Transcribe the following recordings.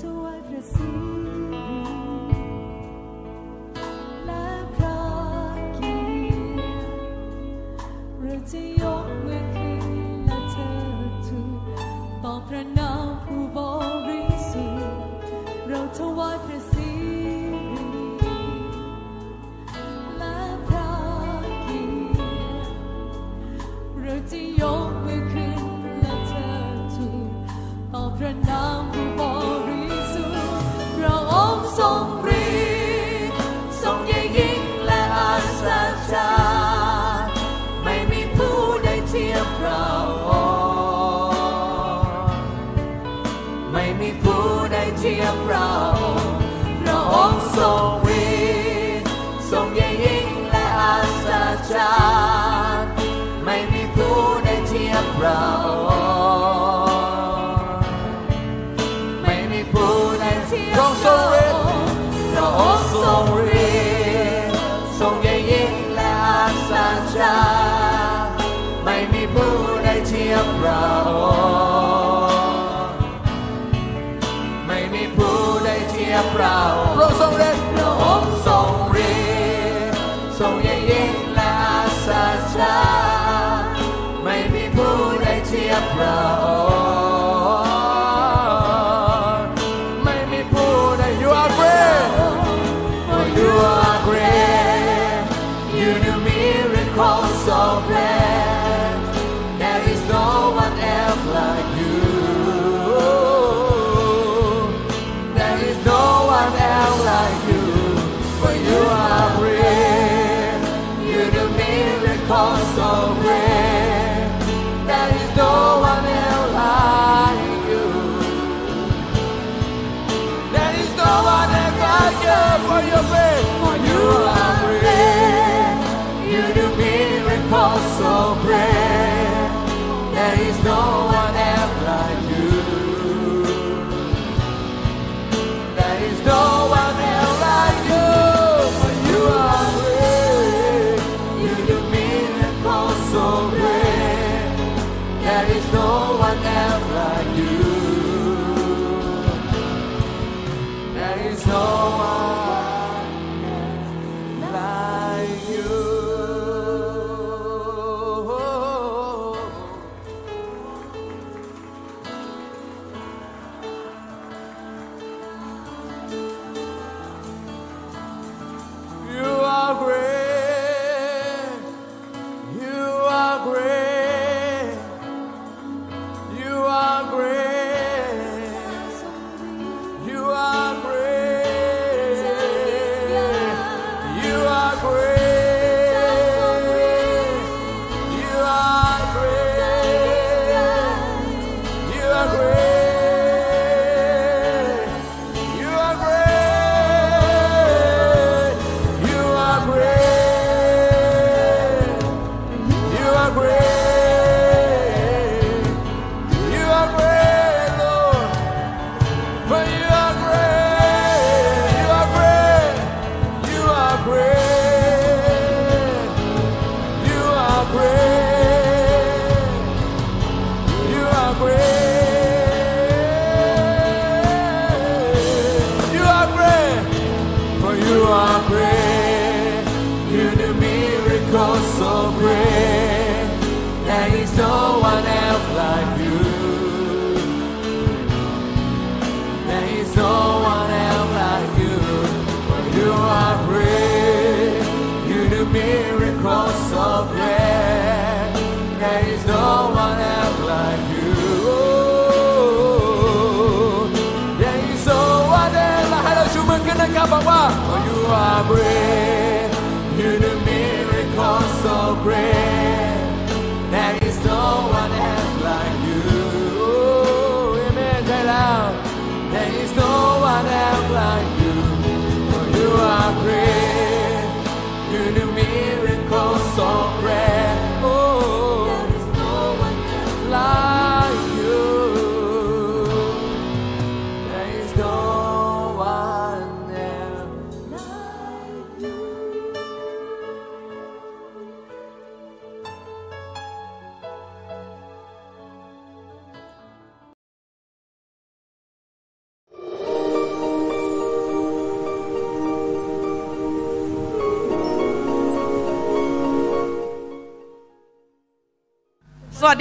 quanto ofereci.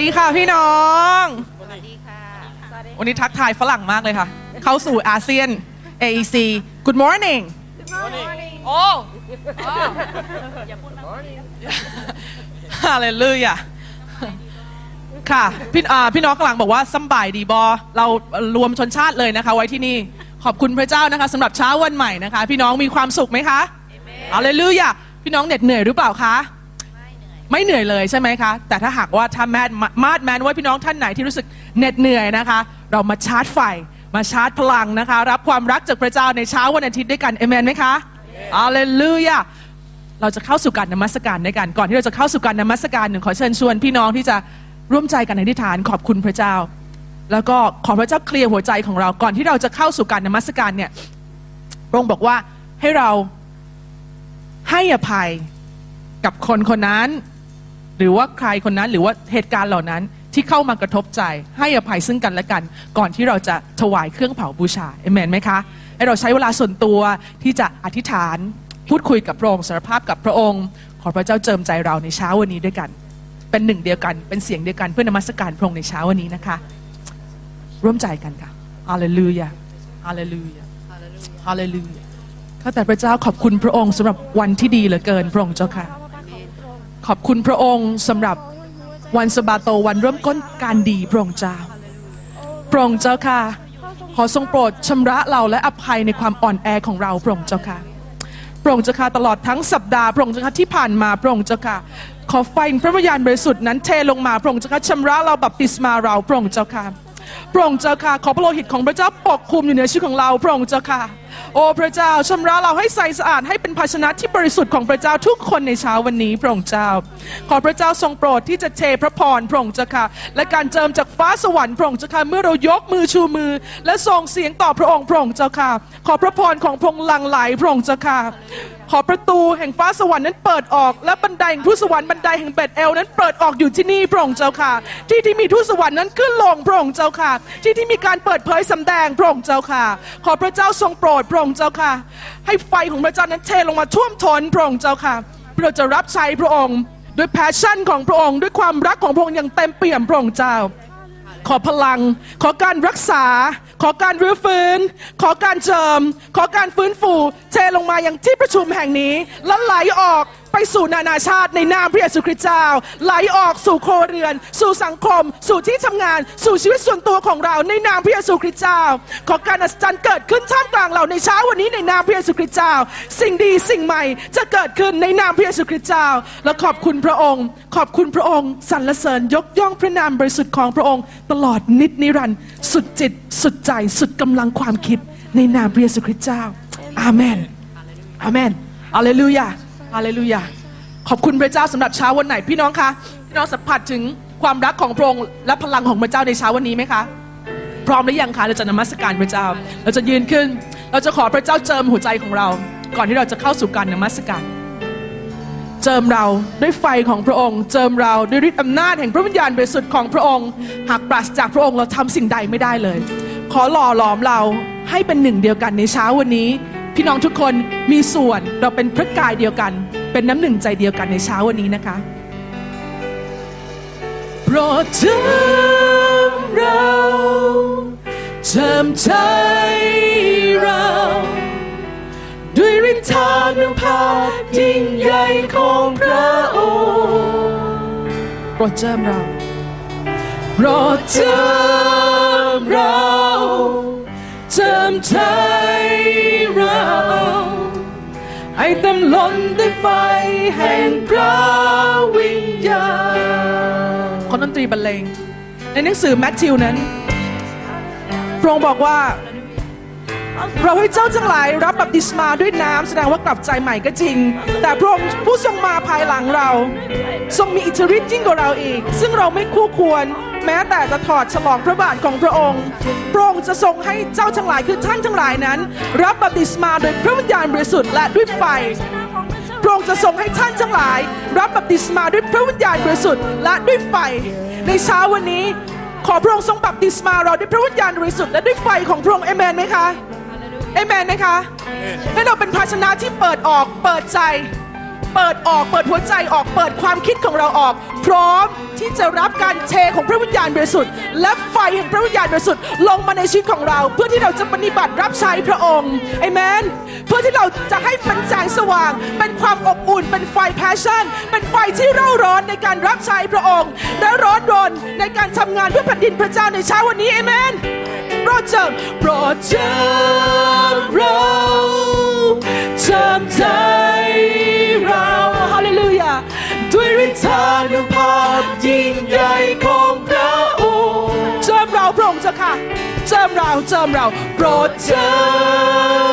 ดีค่ะพี่น้อง สวัสดีค่ะวันนี้ทักทายฝรั่งมากเลยค่ะ เข้าสู่อาเซียน AEC Good morning โอ้ฮาเลลูยาค่ะพี่อ่าพี่น้องกำลังบอกว่าสำบายดีบอเรารวมชนชาติเลยนะคะ ไว้ที่นี่ขอบคุณพระเจ้านะคะสำหรับเช้าวันใหม่นะคะ พี่น้องมีความสุขไหมคะฮาเลลูยาพี่น้องเหน็ดเหนื่อยหรือเปล่าคะ ไม่เหนื่อยเลยใช่ไหมคะ แต่ถ้าหากว่าถ้าแมดมาดแมนว่าพี่น้องท่านไหนที่รู้สึกเหน็ดเหนื่อยนะคะ เรามาชาร์จไฟ มาชาร์จพลังนะคะ รับความรักจากพระเจ้าในเช้าวันอาทิตย์ด้วยกันเอเมนไหมคะอาเลลูยาเราจะเข้าสู่การนมัสการด้วยกันก่อนที่เราจะเข้าสู่การนมัสการหนึ่งขอเชิญชวนพี่น้องที่จะร่วมใจกันอธิษฐานขอบคุณพระเจ้า แล้วก็ขอพระเจ้าเคลียร์หัวใจของเราก่อนที่เราจะเข้าสู่การนมัสการเนี่ยพระองค์บอกว่าให้เราให้อภัยกับคนคนนั้น หรือว่าใครคนนั้นหรือว่าเหตุการณ์เหล่านั้นที่เข้ามากระทบใจให้อภัยซึ่งกันและกัน ก่อนที่เราจะถวายเครื่องเผาบูชาเอเมนไหมคะให้เราใช้เวลาส่วนตัวที่จะอธิษฐานพูดคุยกับพระองค์สารภาพกับพระองค์ ขอพระเจ้าเจิมใจเราในเช้าวันนี้ด้วยกัน เป็นหนึ่งเดียวกันเป็นเสียงเดียวกันเพื่อนมัสการพระองค์ในเช้าวันนี้นะคะ ร่วมใจกันค่ะฮาเลลูยาฮาเลลูยาฮาเลลูยาข้าแต่พระเจ้าขอบคุณพระองค์สำหรับวันที่ดีเหลือเกินพระองค์เจ้าค่ะ ขอบคุณพระองค์สำหรับวันสะบาโตวันเริ่มต้นการดีพระองค์เจ้าพระองค์เจ้าค่ะ ขอทรงโปรดชำระเราและอภัยในความอ่อนแอของเราพระองค์เจ้าค่ะพระองค์เจ้าค่ะตลอดทั้งสัปดาห์พระองค์เจ้าค่ะที่ผ่านมาพระองค์เจ้าค่ะ ขอไฟพระวิญญาณบริสุทธิ์นั้นเทลงมาพระองค์เจ้าค่ะชำระเราบัพติศมาเราพระองค์เจ้าค่ะพระองค์เจ้าค่ะขอพระโลหิตของพระเจ้าปกคลุมอยู่เหนือชีวิตของเราพระองค์เจ้าค่ะ โอ้พระเจ้าชำระเราให้ใสสะอาดให้เป็นภาชนะที่บริสุทธิ์ของพระเจ้าทุกคนในเช้าวันนี้พระองค์เจ้า ขอพระเจ้าทรงโปรดที่จะเทพระพรพระองค์เจ้าค่ะ และการเจิมจากฟ้าสวรรค์พระองค์เจ้าค่ะเมื่อเรายกมือชูมือ และส่งเสียงต่อพระองค์พระองค์เจ้าค่ะ ขอพระพรของพระองค์หลั่งไหลพระองค์เจ้าค่ะขอประตูแห่งฟ้าสวรรค์นั้นเปิดออก และบันไดแห่งทูตสวรรค์บันไดแห่งเบ็ดเอลนั้นเปิดออกอยู่ที่นี่พระองค์เจ้าค่ะ ที่ที่มีทูตสวรรค์นั้นขึ้นลงพระองค์เจ้าค่ะ ที่ที่มีการเปิดเผยสำแดงพระองค์เจ้าค่ะ ขอพระเจ้าทรงโปรดพระองค์เจ้าค่ะ ให้ไฟของพระเจ้านั้นเทลงมาท่วมท้นพระองค์เจ้าค่ะเพื่อเราจะรับใช้พระองค์ ด้วย passion ของพระองค์ ด้วยความรักของพระองค์อย่างเต็มเปี่ยมพระองค์เจ้า ขอพลัง ขอการรักษา ขอการรื้อฟื้น ขอการเจิม ขอการฟื้นฟูเทลงมาอย่างที่ประชุมแห่งนี้ แล้วไหลออก ไปสู่นานาชาติในนามพระเยซูคริสต์เจ้า ไหลออกสู่ครัวเรือน สู่สังคม สู่ที่ทำงาน สู่ชีวิตส่วนตัวของเราในนามพระเยซูคริสต์เจ้า ขอการอัศจรรย์เกิดขึ้นท่ามกลางเราในเช้าวันนี้ในนามพระเยซูคริสต์เจ้า สิ่งดีสิ่งใหม่จะเกิดขึ้นในนามพระเยซูคริสต์เจ้า และขอบคุณพระองค์ ขอบคุณพระองค์สรรเสริญยกย่องพระนามบริสุทธิ์ของพระองค์ ตลอดนิจนิรันดร์สุดจิต สุดใจ สุดกำลังความคิดในนามพระเยซูคริสต์เจ้า อาเมนอาเมนอาเลลูยา อาเลลูยาขอบคุณพระเจ้าสำหรับเช้าวันไหนพี่น้องคะพี่น้องสัมผัสถึงความรักของพระองค์และพลังของพระเจ้าในเช้าวันนี้ไหมคะพร้อมหรือยังคะเราจะนมัสการพระเจ้า เราจะยืนขึ้น เราจะขอพระเจ้าเจิมหัวใจของเรา ก่อนที่เราจะเข้าสู่การนมัสการ เจิมเราด้วยไฟของพระองค์ เจิมเราด้วยฤทธิ์อำนาจแห่งพระวิญญาณบริสุทธิ์ของพระองค์ หากปราศจากพระองค์เราทำสิ่งใดไม่ได้เลย ขอหล่อหลอมเราให้เป็นหนึ่งเดียวกันในเช้าวันนี้ พี่น้องทุกคนมีส่วนเราเป็นพระกายเดียวกัน เป็นน้ำหนึ่งใจเดียวกันในเช้าวันนี้นะคะโปรดเจิมเราเจิมใจเรา ด้วยฤทธานุภาพยิ่งใหญ่ของพระองค์โปรดเจิมเราโปรดเจิมเรา เจิมใจเรา ให้เต็มล้นด้วยไฟแห่งพระวิญญาณคนดนตรีบรรเลงในหนังสือแมทธิวนั้นพระองค์บอกว่า เราให้เจ้าทั้งหลายรับบัพติศมาด้วยน้ำแสดงว่ากลับใจใหม่ก็จริง แต่พระองค์ผู้ทรงมาภายหลังเรา ทรงมีอิทธิฤทธิ์ยิ่งกว่าเราอีก ซึ่งเราไม่คู่ควร แม้แต่จะถอดฉลองพระบาทของพระองค์ พระองค์จะทรงให้เจ้าทั้งหลายคือท่านทั้งหลายนั้น รับบัพติศมาโดยพระวิญญาณบริสุทธิ์และด้วยไฟพระองค์จะทรงให้ท่านทั้งหลาย รับบัพติศมาด้วยพระวิญญาณบริสุทธิ์และด้วยไฟ ในเช้าวันนี้ ขอพระองค์ทรงบัพติศมาเราด้วยพระวิญญาณบริสุทธิ์และด้วยไฟของพระองค์เอเมนไหมคะ เอเมนไหมคะ ให้เราเป็นภาชนะที่เปิดออกเปิดใจ เปิดออกเปิดหัวใจออกเปิดความคิดของเราออก พร้อมที่จะรับการเทของพระวิญญาณบริสุทธิ์และไฟแห่งพระวิญญาณบริสุทธิ์ลงมาในชีวิตของเรา เพื่อที่เราจะปฏิบัติรับใช้พระองค์เอเมนเพื่อที่เราจะให้เป็นแสงสว่าง เป็นความอบอุ่น เป็นไฟ passion เป็นไฟที่เร่าร้อนในการรับใช้พระองค์ และร้อนรนในการทำงานเพื่อแผ่นดินพระเจ้าในเช้าวันนี้เอเมนโปรดเจิมโปรดเจิมเรา เจิมใจเราฮาเลลูยาด้วยฤทธานุภาพยิ่งใหญ่ของพระองค์เจิมเราพระองค์เจ้าค่ะเจิมเราเจิมเราโปรดเจิ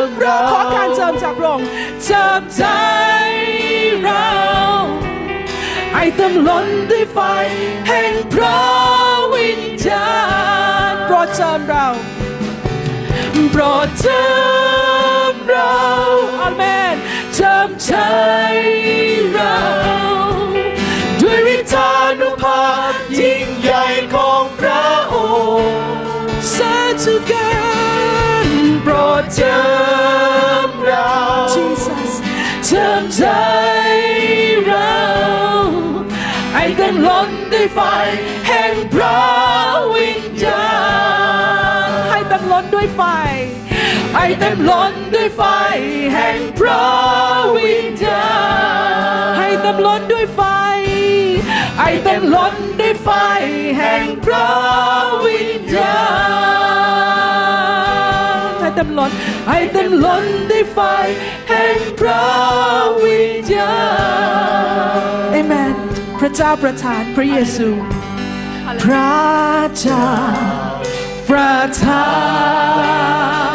มเราขอการเจิมจากพระองค์เจิมใจเราให้เต็มล้นด้วยไฟแห่งพระวิญญาณโปรดเจิมเราโปรดเจิม เราอาเมนเจิมใจเราด้วยฤทธานุภาพยิ่งใหญ่ของพระองค์สาธุกันโปรดเจิมเรา Jesus เจิมใจเราให้เต็มล้นด้วยไฟแห่งพระวิญญาณให้เต็มล้นด้วยไฟ ให้เต็มล้นด้วยไฟแห่งพระวิญญาณให้เต็มล้นด้วยไฟให้เต็มล้นด้วยไฟแห่งพระวิญญาณให้เต็มล้นให้เต็มล้นด้วยไฟแห่งพระวิญญาณเอเมนพระเจ้าประทานพระเยซูพระเจ้าประทาน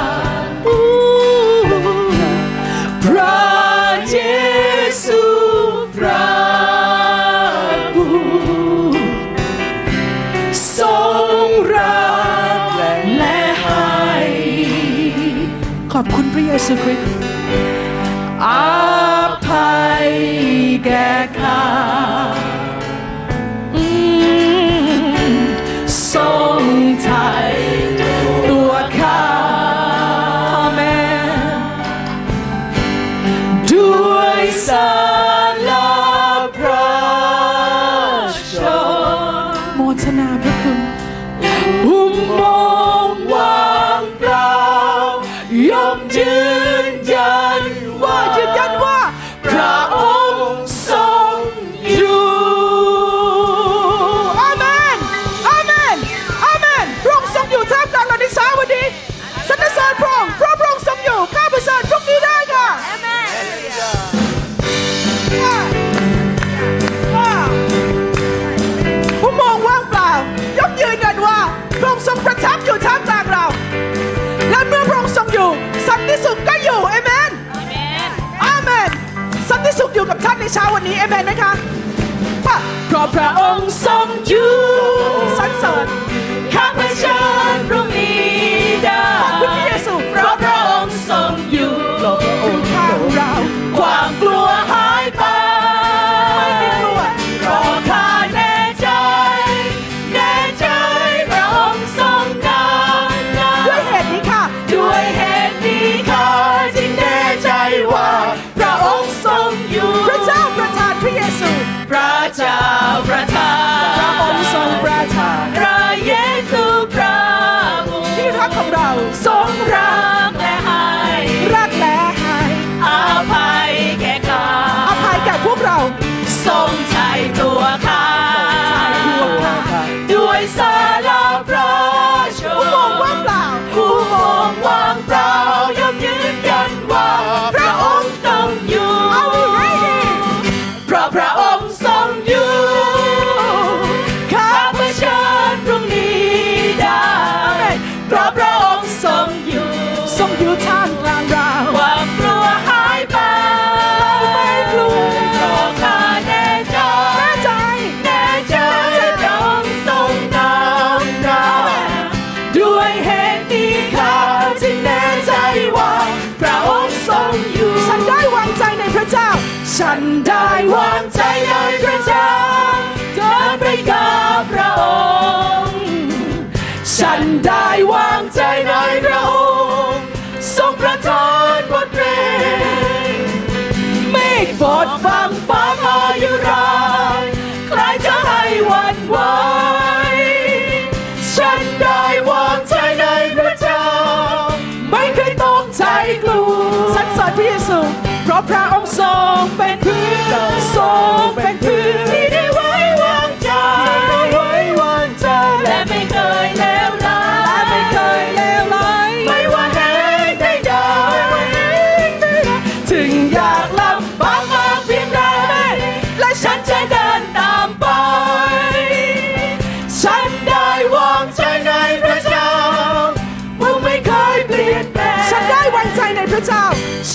อบคุณพระเย ท่านในเช้าวันนี้เอเมนไหมคะป่ะเพราะพระองค์ทรงอยู่สรรเสริญข้าพเจ้า รรพระเยซูเพราะพระองค์ทรงเป็นพื้นทรงเป็นพื้นที่ได้ไว้วางใจไว้วางใจและไม่เคยเลว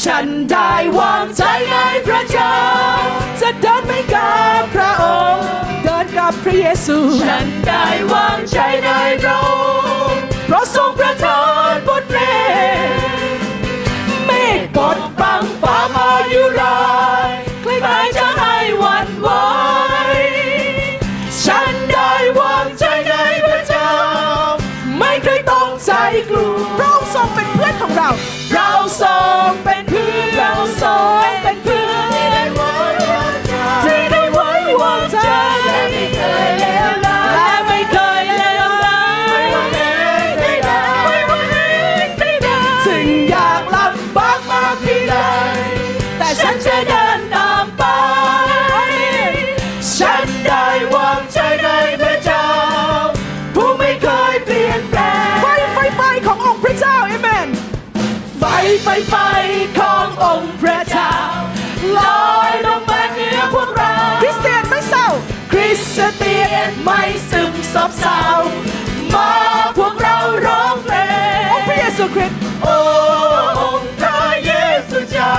ฉันได้วางใจในพระเจ้า จะเดินไปกับพระองค์ เดินกับพระเยซู ฉันได้วางใจในพระองค์เพราะทรงประทานบทเพลงเมฆบดบังฟ้าพาอยุร้ายใครๆจะให้วันไหวฉันได้วางใจในพระเจ้า ไม่เคยต้องใจกลัวพระองค์ทรงเป็นเพื่อนของเรา ทรงเป็นเพื่อนเราทรงเป็นเพื่อน สเตียนไม่ซึมซบเศร้ามาพวกเราร้องเพลงองค์พระเยซูคริสต์โอ้องค์พระเยซูเจ้า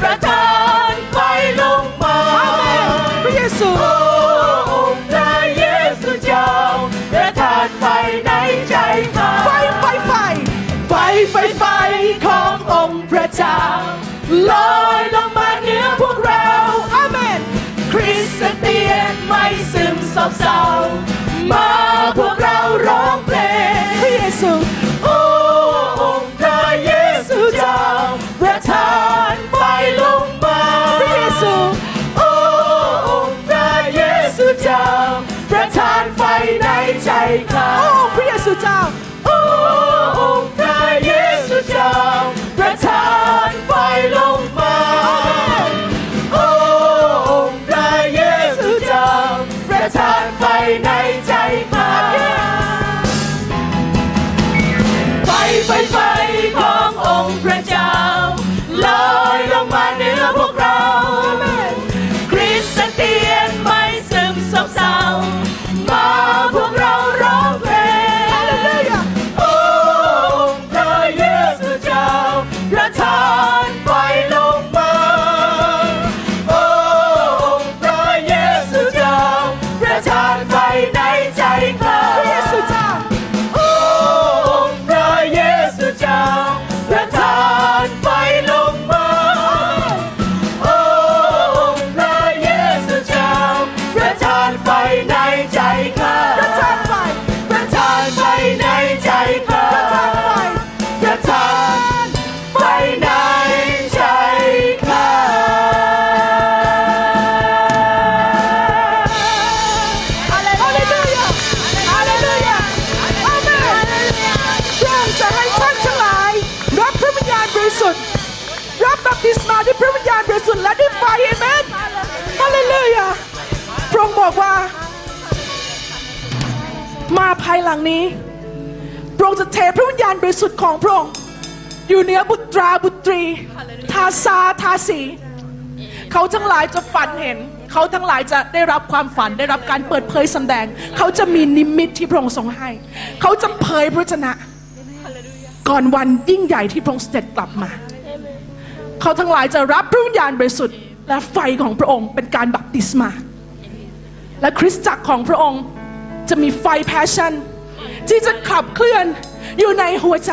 ประทานไฟลงมาอาเมนพระเยซูโอ้องค์พระเยซูเจ้าประทานไฟในใจข้าไฟไฟไฟไฟไฟไฟขององค์พระเจ้าลอ ซึมซบเศร้า มาพวกเราร้องเพลงพระเยซูโอ้องค์พระเยซูเจ้าประทานไฟลงมาพระเยซูโอ้องค์พระเยซูเจ้าประทานไฟในใจข้าโอ้พระเยซูเจ้า นี้ พระองค์จะเทพระวิญญาณบริสุทธิ์ของพระองค์อยู่เหนือบุตราบุตรี ทาสาทาสีเขาทั้งหลายจะฝันเห็น เขาทั้งหลายจะได้รับความฝันได้รับการเปิดเผยสำแดง เขาจะมีนิมิตที่พระองค์ทรงให้ เขาจะเผยพระวจนะ ก่อนวันยิ่งใหญ่ที่พระองค์เสด็จกลับมา เขาทั้งหลายจะรับพระวิญญาณบริสุทธิ์และไฟของพระองค์เป็นการบัพติศมาและคริสตจักรของพระองค์จะมีไฟแพชชั่น ที่จะขับเคลื่อนอยู่ในหัวใจ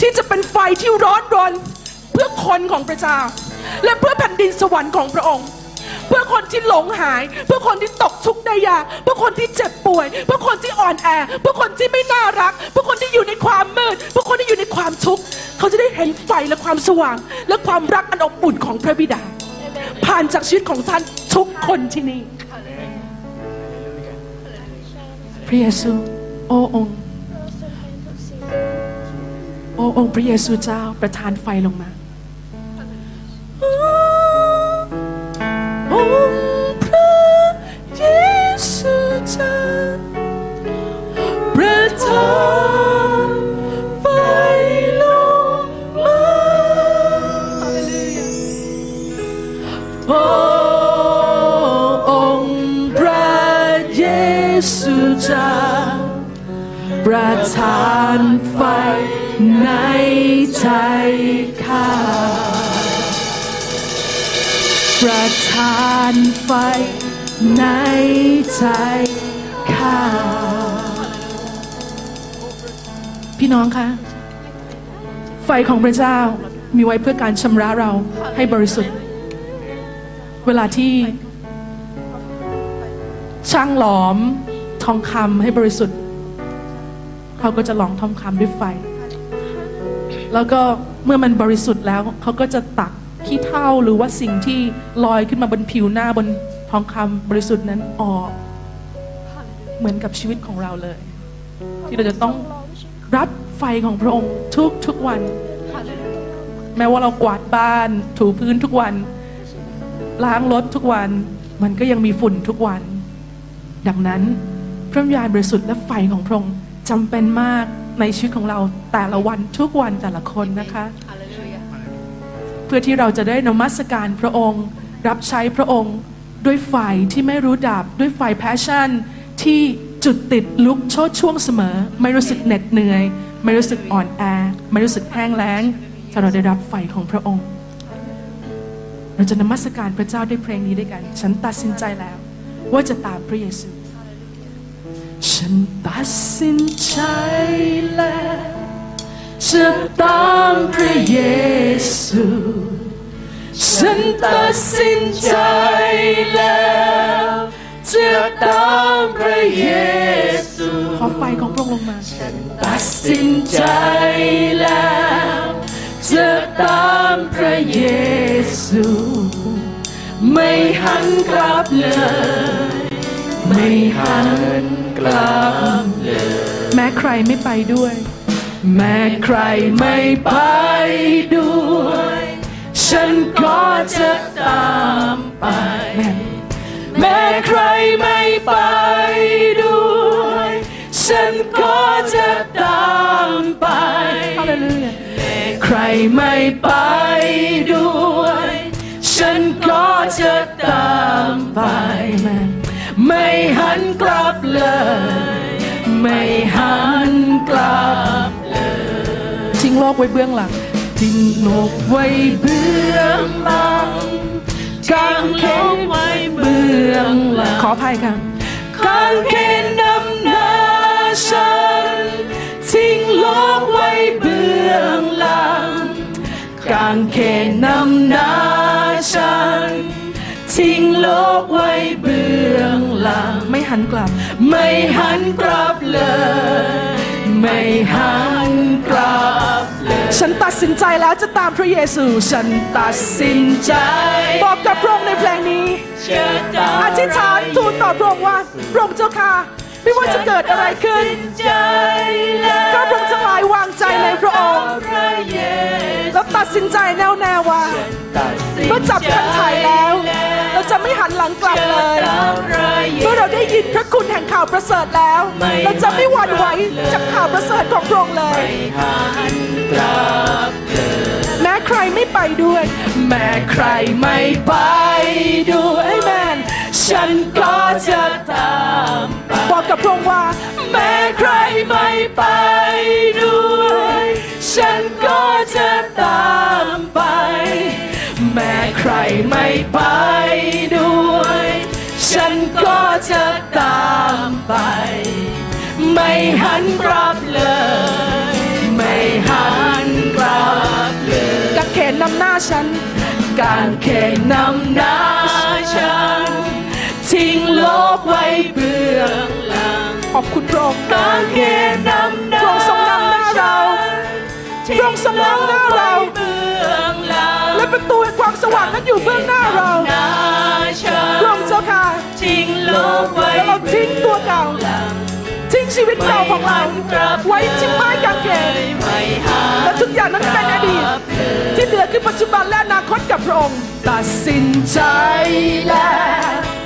ที่จะเป็นไฟที่ร้อนรนเพื่อคนของพระเจ้า และเพื่อแผ่นดินสวรรค์ของพระองค์ เพื่อคนที่หลงหาย เพื่อคนที่ตกทุกข์ได้ยากเพื่อคนที่เจ็บป่วย เพื่อคนที่อ่อนแอ เพื่อคนที่ไม่น่ารัก เพื่อคนที่อยู่ในความมืดเพื่อคนที่อยู่ในความทุกข์เขาจะได้เห็นไฟและความสว่าง และความรักอันอบอุ่นของพระบิดา ผ่านจากชีวิตของท่านทุกคนที่นี่ พระเยซู โอ้องค์โอ้องค์พระเยซูเจ้าประทานไฟลงมาอ ประทานไฟในใจข้า ประทานไฟในใจข้า พี่น้องคะ ไฟของพระเจ้ามีไว้เพื่อการชำระเราให้บริสุทธิ์ เวลาที่ ช่างหลอมทองคำให้บริสุทธิ์ เขาก็จะลอมทองคำด้วยไฟ แล้วก็เมื่อมันบริสุทธิ์แล้วเขาก็จะตักขี้เถ้าหรือว่าสิ่งที่ลอยขึ้นมาบนผิวหน้าบนทองคำบริสุทธิ์นั้นออก เหมือนกับชีวิตของเราเลย ที่เราจะต้องรับไฟของพระองค์ทุกทุกวัน แม้ว่าเรากวาดบ้าน ถูพื้นทุกวัน ล้างรถทุกวัน มันก็ยังมีฝุ่นทุกวัน ดังนั้นพระวิญญาณบริสุทธิ์และไฟของพระองค์ จำเป็นมากในชีวิตของเราแต่ละวันทุกวันแต่ละคนนะคะ เพื่อที่เราจะได้นมัสการพระองค์ รับใช้พระองค์ด้วยไฟที่ไม่รู้ดับด้วยไฟแพชชั่น ที่จุดติดลุกโชดช่วงเสมอ ไม่รู้สึกเหน็ดเหนื่อย ไม่รู้สึกอ่อนแอ ไม่รู้สึกแห้งแล้งถ้าเราได้รับไฟของพระองค์ เราจะนมัสการพระเจ้าด้วยเพลงนี้ด้วยกัน ฉันตัดสินใจแล้ว ว่าจะตามพระเยซู ฉันตัดสินใจแล้วจะตามพระเยซูฉันตัดสินใจแล้วจะตามพระเยซูขอไฟของพระองค์ลงมาตัดสินใจแล้วจะตามพระเยซู ไม่หันกลับเลย ไม่หัน กลับเลยแม้ใครไม่ไปด้วย แม้ใครไม่ไปด้วย ฉันก็จะตามไป แม้ใครไม่ไปด้วย ฉันก็จะตามไปแม้ใครไม่ไปด้วย ฉันก็จะตามไป ไม่หันกลับเลย ไม่หันกลับเลยทิ้งโลกไว้เบื้องหลังทิ้งโลกไว้เบื้องหลังกางเขนไว้เบื้องหลังขออภัยค่ะกางเขนนำหน้าฉันทิ้งโลกไว้เบื้องหลังกางเขนนำหน้าฉันทิ้งโลกไว้เบื้อง หลัง ไม่หันกลับ ไม่หันกลับเลย ไม่หันกลับเลย ฉันตัดสินใจแล้วจะตามพระเยซู ฉันตัดสินใจ บอกกับพระองค์ในเพลงนี้ อธิษฐานทูลต่อพระองค์ว่าพระองค์เจ้าค่ะ ไม่ว่าจะเกิดอะไรขึ้นข้าพระองค์ทั้งหลายวางใจในพระองค์แล้วตัดสินใจแน่วแน่ว่าเมื่อจับคันถ่ายแล้ว เราจะไม่หันหลังกลับเลยเมื่อเราได้ยินพระคุณแห่งข่าวประเสริฐแล้ว เราจะไม่หวั่นไหวจากข่าวประเสริฐของพระองค์เลยแม้ใครไม่ไปด้วย แม้ใครไม่ไปด้วยแมน ฉันก็จะตามไปบอกกับพระองค์ว่า แม้ใครไม่ไปด้วย ฉันก็จะตามไป แม้ใครไม่ไปด้วย ฉันก็จะตามไป ไม่หันกลับเลย ไม่หันกลับเลยกางเขนนำหน้าฉัน กางเขนนำหน้าฉัน ทิ้งโลกไว้เบื้องหลัง ขอบคุณพระองค์กางเขนนำหน้าพระองค์ทรงนำหน้าเราพระองค์ทรงนำหน้าเรา และประตูแห่งความสว่างนั้นอยู่เบื้องหน้าเราพระองค์เจ้าค่ะทิ้งโลกไว้แล้วเราทิ้งตัวเก่าทิ้งชีวิตเก่าของเราไว้ที่ไม้กางเขนไม่หันและจจุบันและอนาคตกับพระองค์ ตัดสินใจแล้ว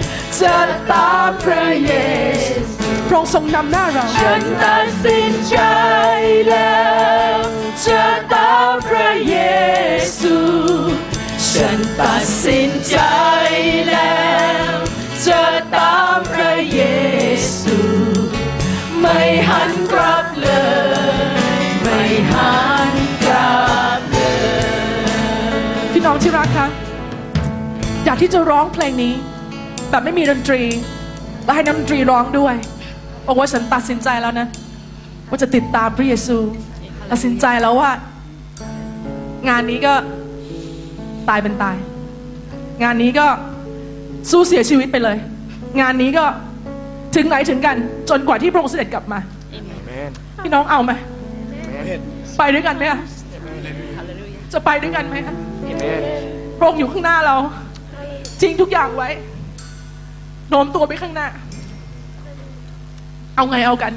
จะตามพระเยซูพระองค์ทรงนำหน้าเรา ฉันตัดสินใจแล้วจะตามพระเยซู ฉันตัดสินใจแล้วจะตามพระเยซู ไม่หันกลับเลย ไม่หันกลับเลย พี่น้องที่รักคะอยากที่จะร้องเพลงนี้ แบบไม่มีดนตรี และให้นักดนตรีร้องด้วยบอกว่าฉันตัดสินใจแล้วนะ ว่าจะติดตามพระเยซู ตัดสินใจแล้วว่า งานนี้ก็ตายเป็นตาย งานนี้ก็สู้เสียชีวิตไปเลย งานนี้ก็ถึงไหนถึงกัน จนกว่าที่พระองค์เสด็จกลับมาพี่น้องเอาไหมไปด้วยกันไหมอะจะไปด้วยกันไหมอะพระองค์อยู่ข้างหน้าเราทิ้งทุกอย่างไว้ โน้มตัวไปข้างหน้า เอาไงเอากัน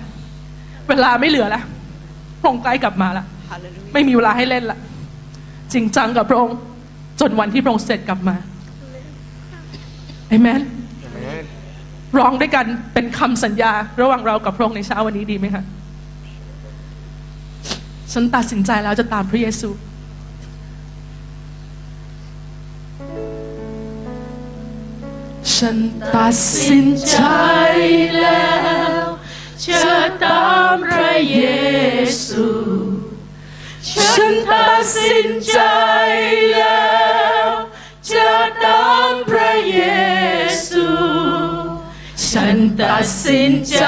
เวลาไม่เหลือแล้วพระองค์ใกล้กลับมาแล้วไม่มีเวลาให้เล่นละจริงจังกับพระองค์จนวันที่พระองค์เสร็จกลับมาเอเมนร้องด้วยกันเป็นคำสัญญา ระหว่างเรากับพระองค์ในเช้าวันนี้ดีไหมคะฉันตัดสินใจแล้วจะตามพระเยซู ฉันตัดสินใจแล้วจะตามพระเยซู ฉันตัดสินใจแล้วจะตามพระเยซู ฉันตัดสินใจ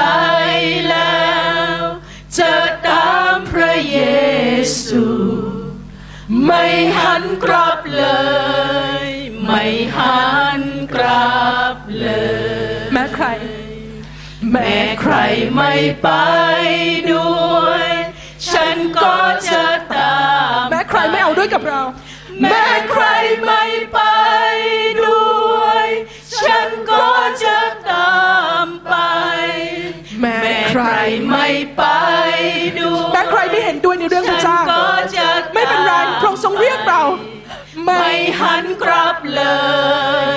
แล้วจะตามพระเยซู ไม่หันกลับเลย ไม่หันกลับเลย แม้ใคร แม้ใครไม่ไปด้วย ฉันก็จะตามแม้ใครไม่เอาด้วยกับเรา แม้ใครไม่ไปด้วย ฉันก็จะตามไป แม้แม้ใคใครรไม่ไปด้วยแม้ใครไม่เห็นด้วยในเรื่องพระเจ้าฉันก็จะไม่เป็นไรพระองค์ทรงเรียกเรา ไม่ไม่หันกลับเล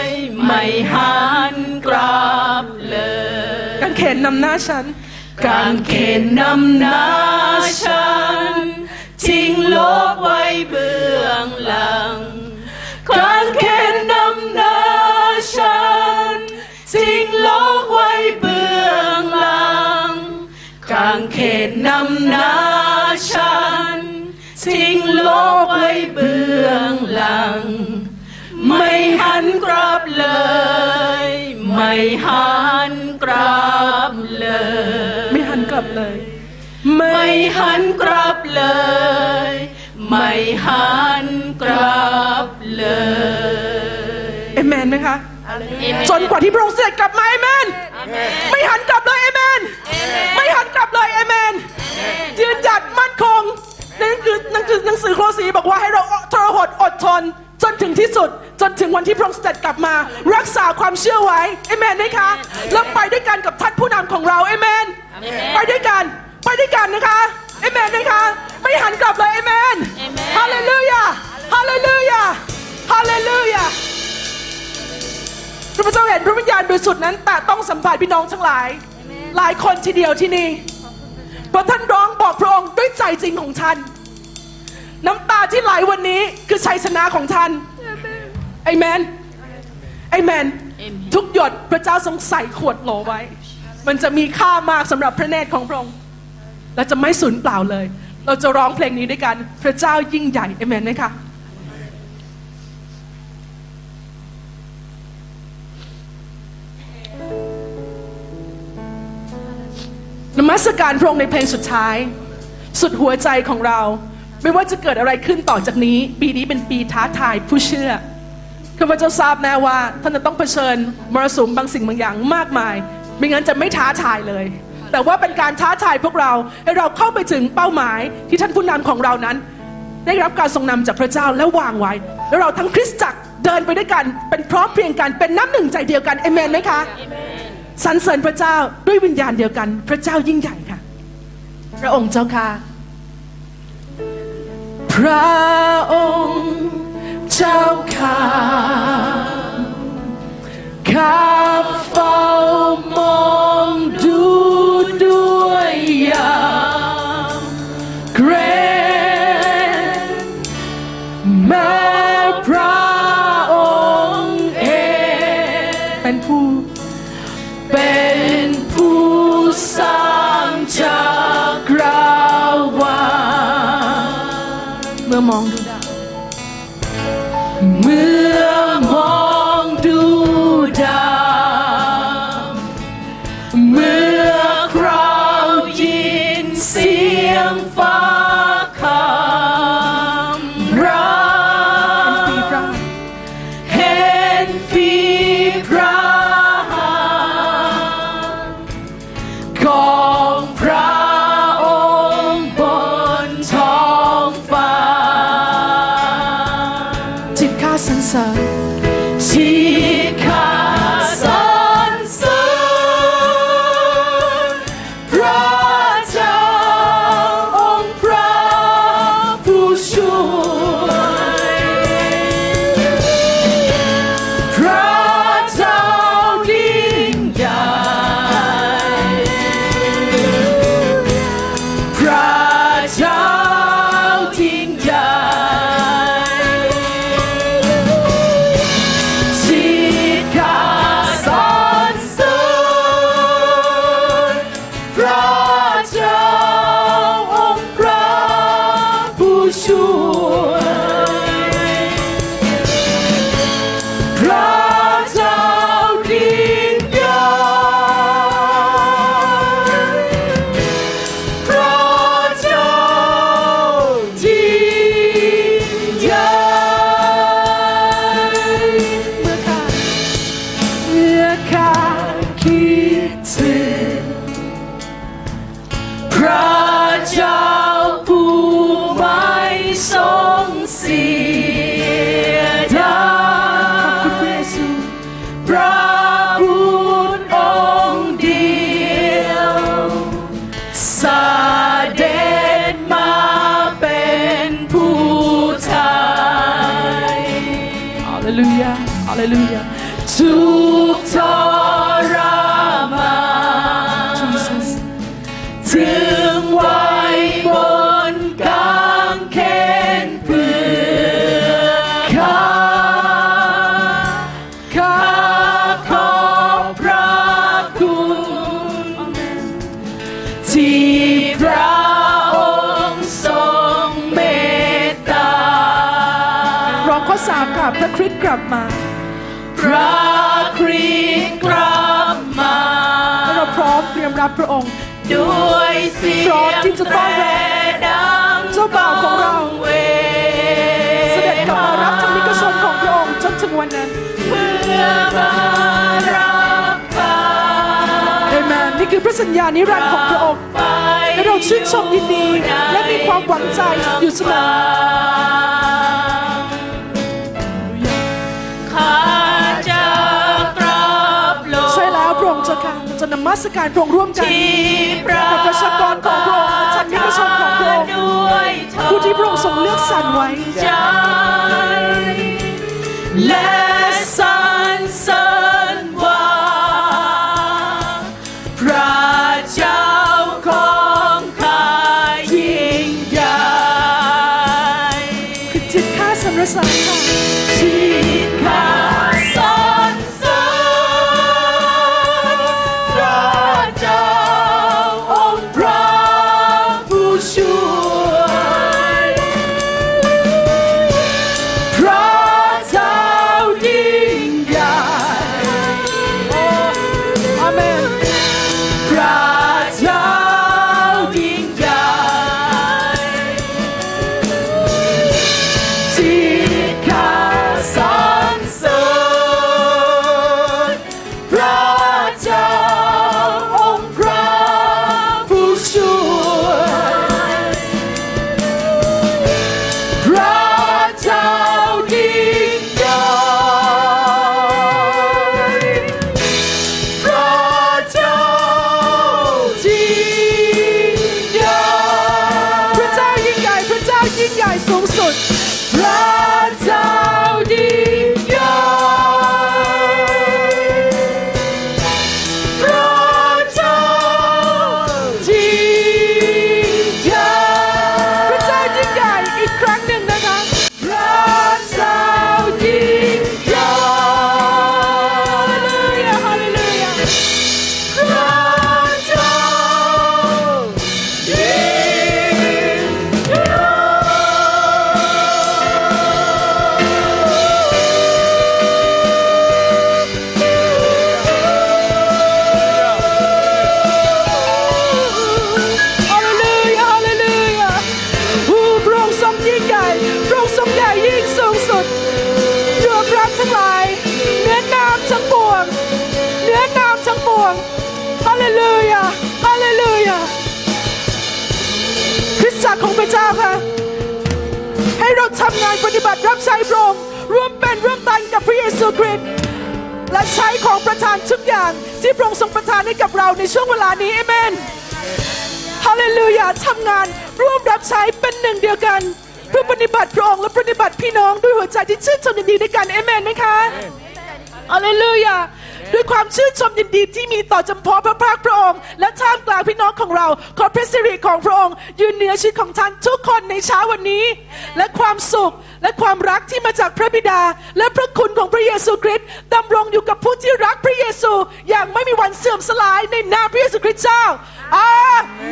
ย ไม่หันกลับเลยกางเขนนำหน้าฉันกางเขนนำหน้าฉันทิ้งโลกไว้เบื้องหลังกางเขนนำหน้าฉันทิ้งโลกไว้เบื้องหลังกางเขนนำหน้าฉัน ทิ้งโลกไว้เบื้องหลัง ไม่หันกลับเลย ไม่หันกลับเลย ไม่หันกลับเลย ไม่หันกลับเลยไม่หันกลับเลยเอเมนไหมคะจนกว่าที่พระองค์เสด็จกลับมาเอเมน ไม่หันกลับเลยเอเมน ไม่หันกลับเลยเอเมนยืนหยัดมั่นคง นั่นคือนั่นคือหนังสือโคลสีบอกว่าให้เราทรหดอดทน จนถึงที่สุด จนถึงวันที่พระองค์เสด็จกลับมา รักษาความเชื่อไว้เอเมนไหมคะแล้วไปด้วยกันกับท่านผู้นำของเราเอเมน ไปด้วยกันไปด้วยกันนะคะเอเมนนะคะ ไม่หันกลับเลยเอเมนฮาเลลูยาฮาเลลูยาฮาเลลูยาพระเจ้าเห็นพระวิญญาณบริสุทธิ์นั้น แต่ต้องสัมผัสพี่น้องทั้งหลาย หลายคนทีเดียวที่นี่เพราะท่านร้องบอกพระองค์ด้วยใจจริงของท่าน น้ำตาที่ไหลวันนี้คือชัยชนะของท่านเอเมนเอเมนทุกหยดพระเจ้าทรงใส่ขวดโหลไว้ มันจะมีค่ามากสำหรับพระเนตรของพระองค์และจะไม่สูญเปล่าเลย เราจะร้องเพลงนี้ด้วยกัน พระเจ้ายิ่งใหญ่เอเมนไหมคะนมัสการพระองค์ในเพลงสุดท้าย สุดหัวใจของเรา ไม่ว่าจะเกิดอะไรขึ้นต่อจากนี้ ปีนี้เป็นปีท้าทายผู้เชื่อข้าพเจ้าทราบแน่ว่าท่านจะต้องเผชิญมรสุมบางสิ่งบางอย่างมากมาย ไม่งั้นจะไม่ท้าทายเลย แต่ว่าเป็นการท้าทายพวกเราให้เราเข้าไปถึงเป้าหมายที่ท่านผู้นำของเรานั้น ได้รับการทรงนำจากพระเจ้าและวางไว้ แล้วเราทั้งคริสตจักรเดินไปด้วยกันเป็นพร้อมเพรียงกันเป็นน้ำหนึ่งใจเดียวกันเอเมนไหมคะสรรเสริญพระเจ้าด้วยวิญญาณเดียวกัน พระเจ้ายิ่งใหญ่ค่ะ พระองค์เจ้าค่ะ พระองค์เจ้าข้าข้าเฝ้ามองดู พร้อมที่จะต้อนรับเจ้าบ่าวของเรา เสด็จกลับมารับจากนิกชนของพระองค์จนถึงวันนั้นเพื่อมารับไปเอเมนนี่คือพระสัญญานิรันดร์ของพระองค์และเราชื่นชมยินดีและมีความหวังใจอยู่เสมอ การจะนมัสการพระองค์ร่วมกันกับประชากรของพระองค์ประชาชนของพระองค์ผู้ที่พระองค์ทรงเลือกสรรไว้และ ทุกอย่างที่พระองค์ทรงประทานให้กับเราในช่วงเวลานี้เอเมนฮาเลลูยาทำงานร่วมรับใช้เป็นหนึ่งเดียวกัน เพื่อปฏิบัติพระองค์และปฏิบัติพี่น้องด้วยหัวใจที่ชื่นชมยินดีด้วยกันเอเมนไหมคะฮาเลลูยา ด้วยความชื่นชมยินดีที่มีต่อจำเพาะพระภาคพระองค์ และท่ามกลางพี่น้องของเรา ขอพระสิริของพระองค์ ยืนเหนือชีวิตของท่านทุกคนในเช้าวันนี้ และความสุขและความรักที่มาจากพระบิดา และพระคุณของพระเยซูคริสต์ดำรงอยู่กับผู้ที่รักพระเยซู อย่างไม่มีวันเสื่อมสลายในนามพระเยซูคริสต์เจ้าอา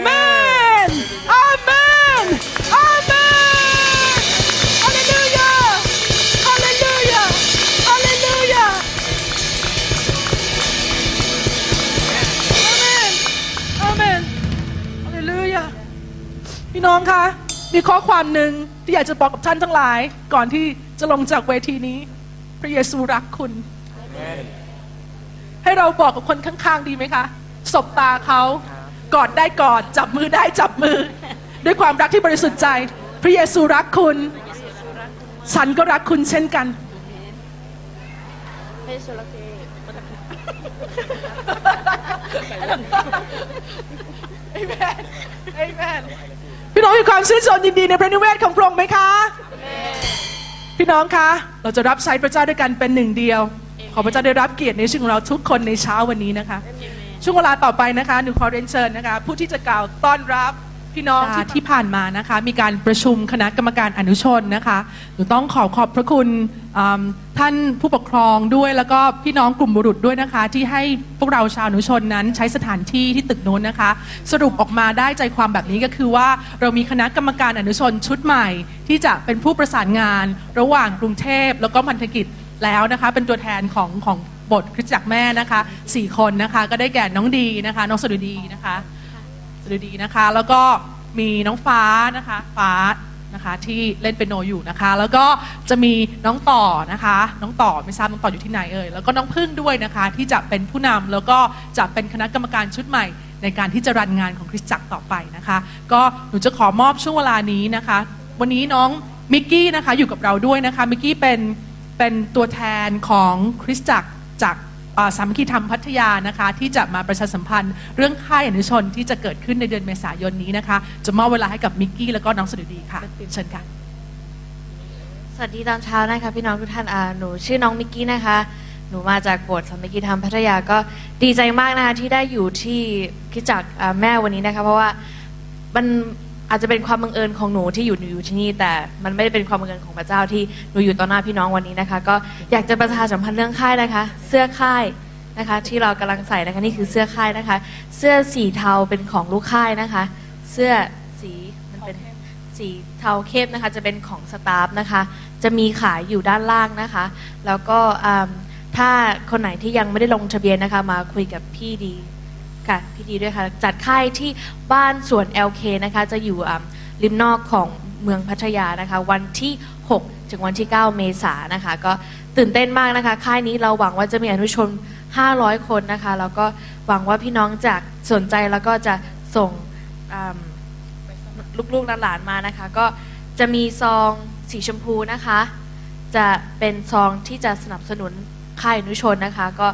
เมนอาเมนอาเมน พี่น้องคะมีข้อความหนึ่งที่อยากจะบอกกับท่านทั้งหลาย ก่อนที่จะลงจากเวทีนี้ พระเยซูรักคุณ ให้เราบอกกับคนข้างๆดีไหมคะสบตาเขากอดได้กอดจับมือได้จับมือ ด้วยความรักที่บริสุทธิ์ใจ พระเยซูรักคุณ ฉันก็รักคุณเช่นกันเอเมนเอเมน พี่น้องมีความชื่นชมยินดีในพระนิเวศของพระองค์ไหมคะ พี่น้องคะ เราจะรับใช้พระเจ้าด้วยกันเป็นหนึ่งเดียว ขอพระเจ้าได้รับเกียรติในชีวิตของเราทุกคนในเช้าวันนี้นะคะ ช่วงเวลาต่อไปนะคะหนูขอเรียนเชิญนะคะ ผู้ที่จะกล่าวต้อนรับ พี่น้องที่ที่ผ่านมานะคะ มีการประชุมคณะกรรมการอนุชนนะคะหนูต้องขอขอบพระคุณอืมท่านผู้ปกครองด้วยแล้วก็พี่น้องกลุ่มบุรุษด้วยนะคะ ที่ให้พวกเราชาวอนุชนนั้นใช้สถานที่ที่ตึกโน้นนะคะ สรุปออกมาได้ใจความแบบนี้ก็คือว่าเรามีคณะกรรมการอนุชนชุดใหม่ ที่จะเป็นผู้ประสานงาน ระหว่างกรุงเทพแล้วก็พันธกิจแล้วนะคะ เป็นตัวแทนของของบทคริสตจักรแม่นะคะสี่คนนะคะ ก็ได้แก่น้องดีนะคะ น้องสดุดีนะคะ สดุดีนะคะ แล้วก็มีน้องฟ้านะคะ ฟ้านะคะที่เล่นเปียโนอยู่นะคะ แล้วก็จะมีน้องต่อนะคะ น้องต่อไม่ทราบน้องต่ออยู่ที่ไหนเอ่ยแล้วก็น้องพึ่งด้วยนะคะ ที่จะเป็นผู้นำแล้วก็จะเป็นคณะกรรมการชุดใหม่ ในการที่จะรันงานของคริสตจักรต่อไปนะคะ ก็หนูจะขอมอบช่วงเวลานี้นะคะ วันนี้น้องมิกกี้นะคะอยู่กับเราด้วยนะคะมิกกี้เป็นเป็นตัวแทนของคริสตจักรจาก สามัคคีธรรมพัทยานะคะ ที่จะมาประชาสัมพันธ์ เรื่องค่ายอนุชนที่จะเกิดขึ้นในเดือนเมษายนนี้นะคะ จะมอบเวลาให้กับมิกกี้แล้วก็น้องสดุดีค่ะเชิญค่ะ สวัสดีตอนเช้านะคะพี่น้องทุกท่านอ่าหนูชื่อน้องมิกกี้นะคะ หนูมาจากโบสถ์สามัคคีธรรมพัทยาก็ดีใจมากนะคะที่ได้อยู่ที่คริดจักรอ่าแม่วันนี้นะคะ เพราะว่ามัน อาจจะเป็นความบังเอิญของหนูที่อยู่หนูอยู่ที่นี่แต่มันไม่ได้เป็นความบังเอิญของพระเจ้าที่หนูอยู่ต่อหน้าพี่น้องวันนี้นะคะ ก็อยากจะประชาสัมพันธ์เรื่องค่ายนะคะ เสื้อค่ายนะคะ ที่เรากำลังใส่นะคะนี่คือเสื้อค่ายนะคะ เสื้อสีเทาเป็นของลูกค่ายนะคะ เสื้อสีมันเป็นสีเทาเข้มนะคะ จะเป็นของสตาฟนะคะ จะมีขายอยู่ด้านล่างนะคะ แล้วก็อืมถ้าคนไหนที่ยังไม่ได้ลงทะเบียนนะคะ มาคุยกับพี่ดี ค่ะพี่ดีด้วยค่ะ จัดค่ายที่บ้านสวน LK นะคะ จะอยู่อ่าริมนอกของเมืองพัทยานะคะ วันที่ 6 ถึงวันที่ 9 เมษายนนะคะ ก็ตื่นเต้นมากนะคะ ค่ายนี้เราหวังว่าจะมีอนุชน 500 คนนะคะ แล้วก็หวังว่าพี่น้องจะสนใจแล้วก็จะส่งอืมลูกๆหลานๆมานะคะ ก็จะมีซองสีชมพูนะคะ จะเป็นซองที่จะสนับสนุนค่ายอนุชนนะคะ ก็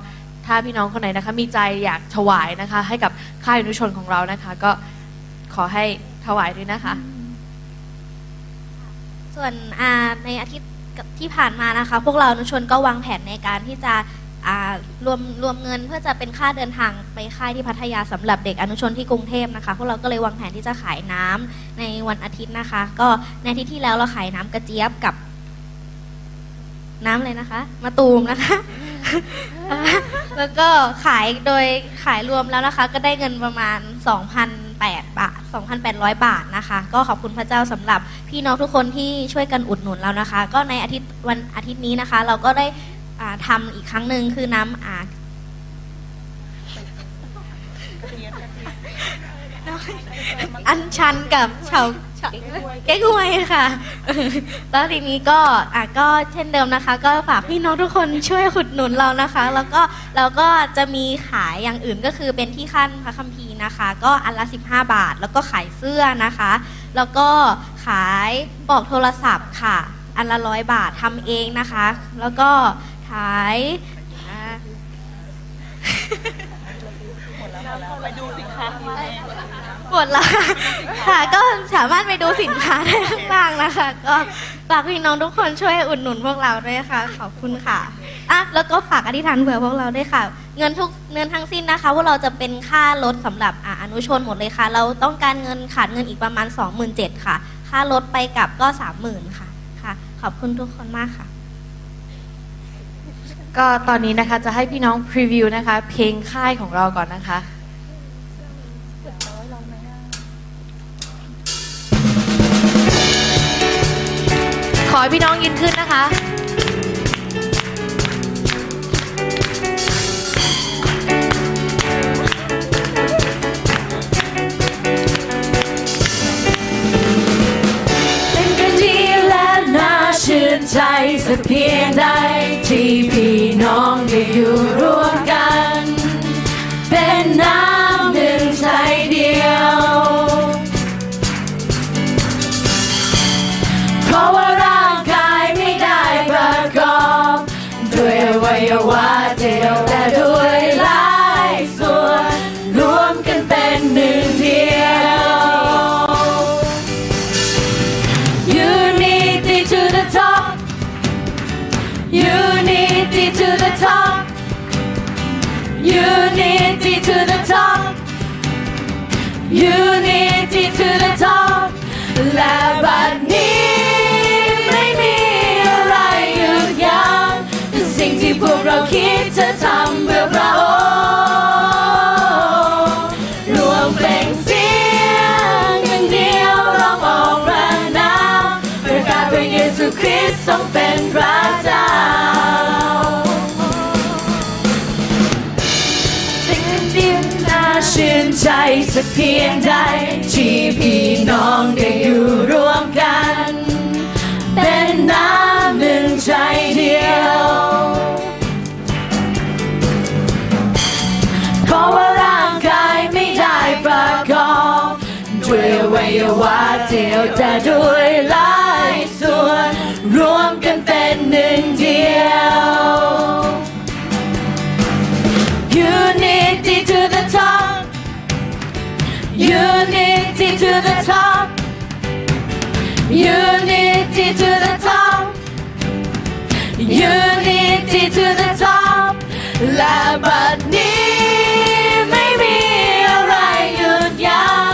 ถ้าพี่น้องคนไหนนะคะ มีใจอยากถวายนะคะ ให้กับค่ายอนุชนของเรานะคะ ก็ขอให้ถวายด้วยนะคะ ส่วนอ่าในอาทิตย์ที่ผ่านมานะคะ พวกเราอนุชนก็วางแผนในการที่จะรวมรวมเงินเพื่อจะเป็นค่าเดินทางไปค่ายที่พัทยาสำหรับเด็กอนุชนที่กรุงเทพนะคะ พวกเราก็เลยวางแผนที่จะขายน้ำในวันอาทิตย์นะคะ ก็ในอาทิตย์ที่แล้วเราขายน้ำกระเจี๊ยบกับ น้ำเลยนะคะมะตูมนะคะ แล้วก็ขายโดยขายรวมแล้วนะคะ ก็ได้เงินประมาณ2,008บาท 2,800 บาทนะคะ ก็ขอบคุณพระเจ้าสำหรับพี่น้องทุกคนที่ช่วยกันอุดหนุนเรานะคะ ก็ในอาทิตย์วันอาทิตย์นี้นะคะ เราก็ได้อ่าทำอีกครั้งหนึ่งคือน้ำอ่า อันชันกับเฉาเฉาเก๊กฮวยค่ะแล้วทีนี้ก็อะก็เช่นเดิมนะคะ ก็ฝากพี่น้องทุกคนช่วยขุดหนุนเรานะคะ แล้วก็เราก็จะมีขายอย่างอื่นก็คือเป็นที่ขั้นพระคัมภีร์นะคะ ก็อันละ 15 บาท แล้วก็ขายเสื้อนะคะ แล้วก็ขายปลอกโทรศัพท์ค่ะ อันละร้อยบาททำเองนะคะ แล้วก็ขายอ่า หมดแล้วค่ะค่ะ ก็สามารถไปดูสินค้าได้ข้างล่างนะคะ ก็ฝากพี่น้องทุกคนช่วยอุดหนุนพวกเราด้วยค่ะ ขอบคุณค่ะอะแล้วก็ฝากอธิษฐานเผื่อพวกเราด้วยค่ะ เงินทุกเงินทั้งสิ้นนะคะพวกเราจะเป็นค่ารถสำหรับอะอนุชนหมดเลยค่ะ เราต้องการเงินขาดเงินอีกประมาณ 27,000ค่ะ ค่ารถไปกลับก็30,000ค่ะค่ะ ขอบคุณทุกคนมากค่ะก็ตอนนี้นะคะจะให้พี่น้องพรีวิวนะคะ เพลงค่ายของเราก่อนนะคะ อให้พี่น้องยืนขึ้นนะคะ เป็นกันดีและน่าชื่นใจสักเพียงใดที่พี่น้องได้อยู่ร่วมกัน เป็นน้ำหนึ่งใจ Unity to the top. Unity to the top. และบัดนี้ไม่มีอะไรหยุดยั้งสิ่งที่พวกเราคิดจะทำเพื่อ ใจสักเพียงใด ที่พี่น้องได้อยู่ร่วมกัน เป็นน้ำหนึ่งใจเดียว เพราะว่าร่างกายไม่ได้ประกอบด้วยวัยวะเดียวแต่ด้วยหลายส่วน รวมกันเป็นหนึ่งเดียว Unity to the top. Unity to the top. Unity to the top. และบัดนี้ไม่มีอะไรหยุดยั้ง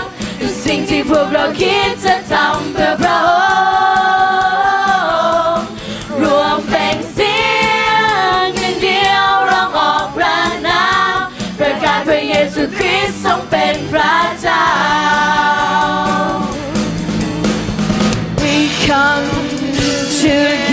สิ่งที่พวกเราคิดจะทำเพื่อพระอง พระเจ้า We come together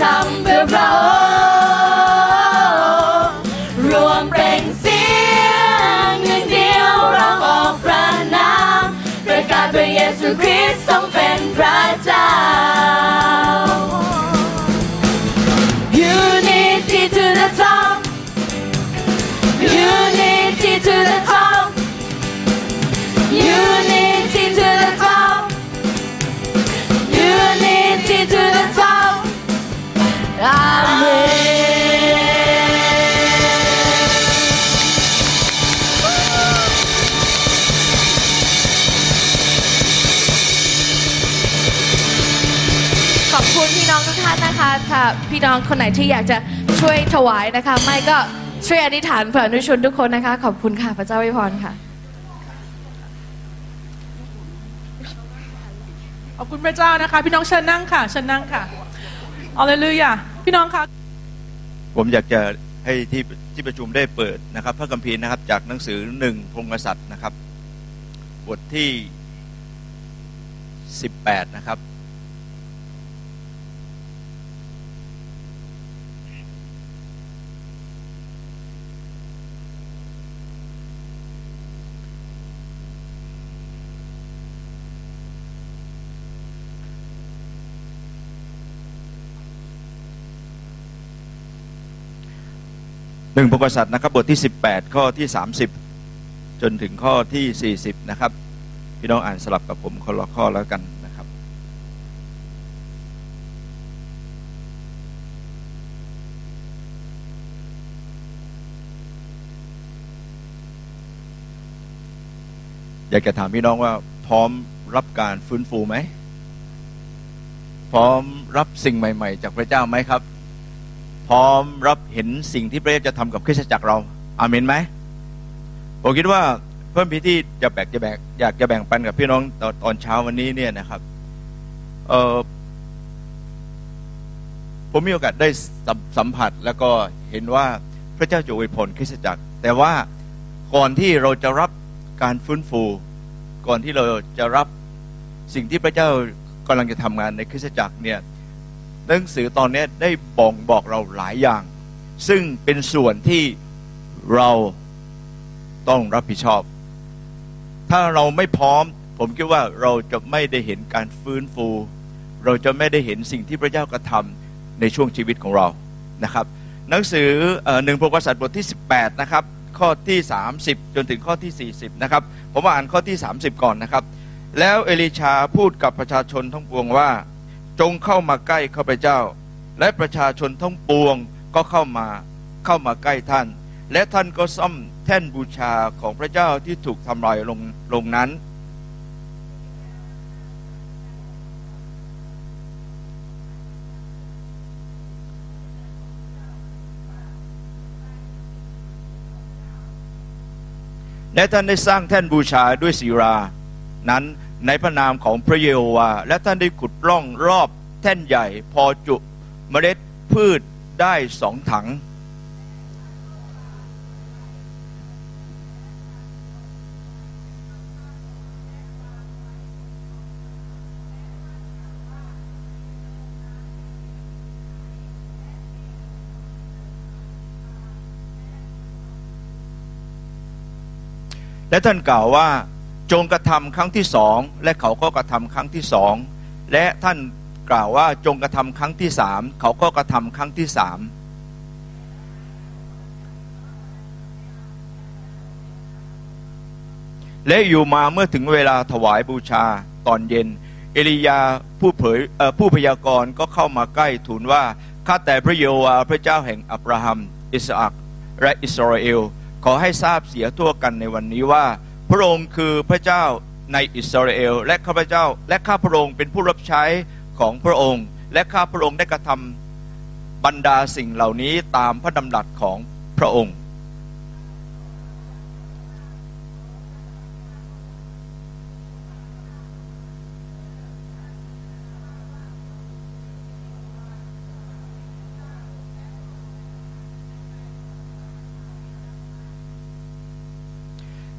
ทำเพื่อพระองค์รวมเปล่งเสียงหนึ่งเดียวร้องออกพระนามประกาศพระเยซูคริสต์ ขอบคุณพี่น้องทุกท่านนะคะถ้าพี่น้องคนไหนที่อยากจะช่วยถวายนะคะ ไม่ก็ช่วยอธิษฐานเผื่ออนุชนทุกคนนะคะ ขอบคุณค่ะ พระเจ้าอวยพรค่ะ ขอบคุณพระเจ้านะคะ พี่น้องเชิญนั่งค่ะเชิญนั่งค่ะ เลลูยาพี่น้องคะผมอยากจะให้ที่ที่ประชุมได้เปิดนะครับ พระคัมภีร์นะครับ จากหนังสือหนึ่งพงกษัตริย์นะครับ บทที่ 18 นะครับ หนึ่งพงกษัตริย์นะครับบทที่ 18 ข้อที่ 30 จนถึงข้อที่ 40 นะครับ พี่น้องอ่านสลับกับผมคนละข้อแล้วกันนะครับ อยากจะถามพี่น้องว่าพร้อมรับการฟื้นฟูไหม พร้อมรับสิ่งใหม่ ๆ จากพระเจ้าไหมครับ พร้อมรับเห็นสิ่งที่พระเจ้าจะทำกับคริสตจักรเราอาเมนไหมผมคิดว่าเพิ่มพิธีจะแบ่งจะแบ่งอยากจะแบ่งปันกับพี่น้องตอนตอนเช้าวันนี้เนี่ยนะครับเออผมมีโอกาสได้สัมสัมผัสแล้วก็เห็นว่าพระเจ้าจะอวยพรคริสตจักร แต่ว่าก่อนที่เราจะรับการฟื้นฟู ก่อนที่เราจะรับสิ่งที่พระเจ้ากำลังจะทำงานในคริสตจักรเนี่ย หนังสือตอนนี้ได้บ่งบอกเราหลายอย่าง ซึ่งเป็นส่วนที่เราต้องรับผิดชอบ ถ้าเราไม่พร้อม ผมคิดว่าเราจะไม่ได้เห็นการฟื้นฟู เราจะไม่ได้เห็นสิ่งที่พระเจ้ากระทำในช่วงชีวิตของเรานะครับ หนังสืออหนึ่งพระกษัตริย์บทที่ 18 นะครับ ข้อที่ 30 จนถึงข้อที่ 40 นะครับ ผมมาอ่านข้อที่ 30 ก่อนนะครับ แล้วเอลิชาพูดกับประชาชนทั้งปวงว่า จงเข้ามาใกล้ข้าพเจ้า และประชาชนทั้งปวงก็เข้ามาเข้ามาใกล้ท่าน และท่านก็ซ่อมแท่นบูชาของพระเจ้าที่ถูกทำลายลงลงนั้น และท่านได้สร้างแท่นบูชาด้วยศิรา นั้น ในพระนามของพระเยโฮวาห์และท่านได้ขุดร่องรอบแท่นใหญ่ พอจุเมล็ดพืชได้สองถัง และท่านกล่าวว่า จงกระทำครั้งที่สองและเขาก็กระทำครั้งที่สองและท่านกล่าวว่าจงกระทำครั้งที่สามเขาก็กระทำครั้งที่สามและอยู่มาเมื่อถึงเวลาถวายบูชาตอนเย็น เอลียาผู้เผยผู้พยากรณ์ก็เข้ามาใกล้ทูลว่าข้าแต่พระเยโฮวาห์พระเจ้าแห่งอับราฮัม อิสอักและอิสราเอล ขอให้ทราบเสียทั่วกันในวันนี้ว่า พระองค์คือพระเจ้าในอิสราเอล และข้าพเจ้า และข้าพระองค์เป็นผู้รับใช้ของพระองค์ และข้าพระองค์ได้กระทำบรรดาสิ่งเหล่านี้ตามพระดำรัสของพระองค์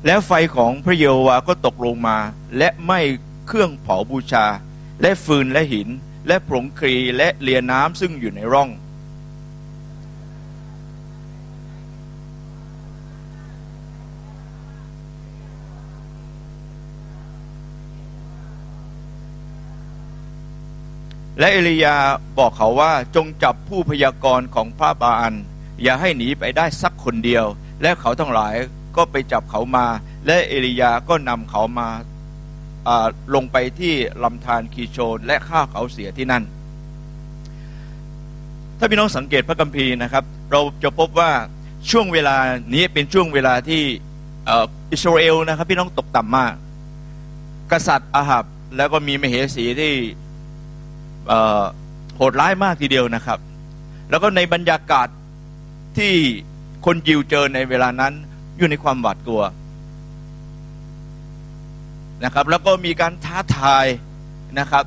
แล้วไฟของพระเยโฮวาห์ก็ตกลงมา และไหม้เครื่องเผาบูชา และฟืนและหิน และผงครีและเลียน้ำซึ่งอยู่ในร่อง และเอลียาบอกเขาว่าจงจับผู้พยากรณ์ของพระบาอัน อย่าให้หนีไปได้สักคนเดียว และเขาทั้งหลาย ก็ไปจับเขามา และเอลียาก็นำเขามาลงไปที่ลำธารคีโชน และฆ่าเขาเสียที่นั่น ถ้าพี่น้องสังเกตพระคัมภีร์นะครับ เราจะพบว่าช่วงเวลานี้เป็นช่วงเวลาที่อิสราเอลนะครับ พี่น้องตกต่ำมาก กษัตริย์อาหับแล้วก็มีมเหสีที่โหดร้ายมากทีเดียวนะครับ แล้วก็ในบรรยากาศที่คนยิวเจอในเวลานั้น อยู่ในความหวาดกลัวนะครับ แล้วก็มีการท้าทายนะครับ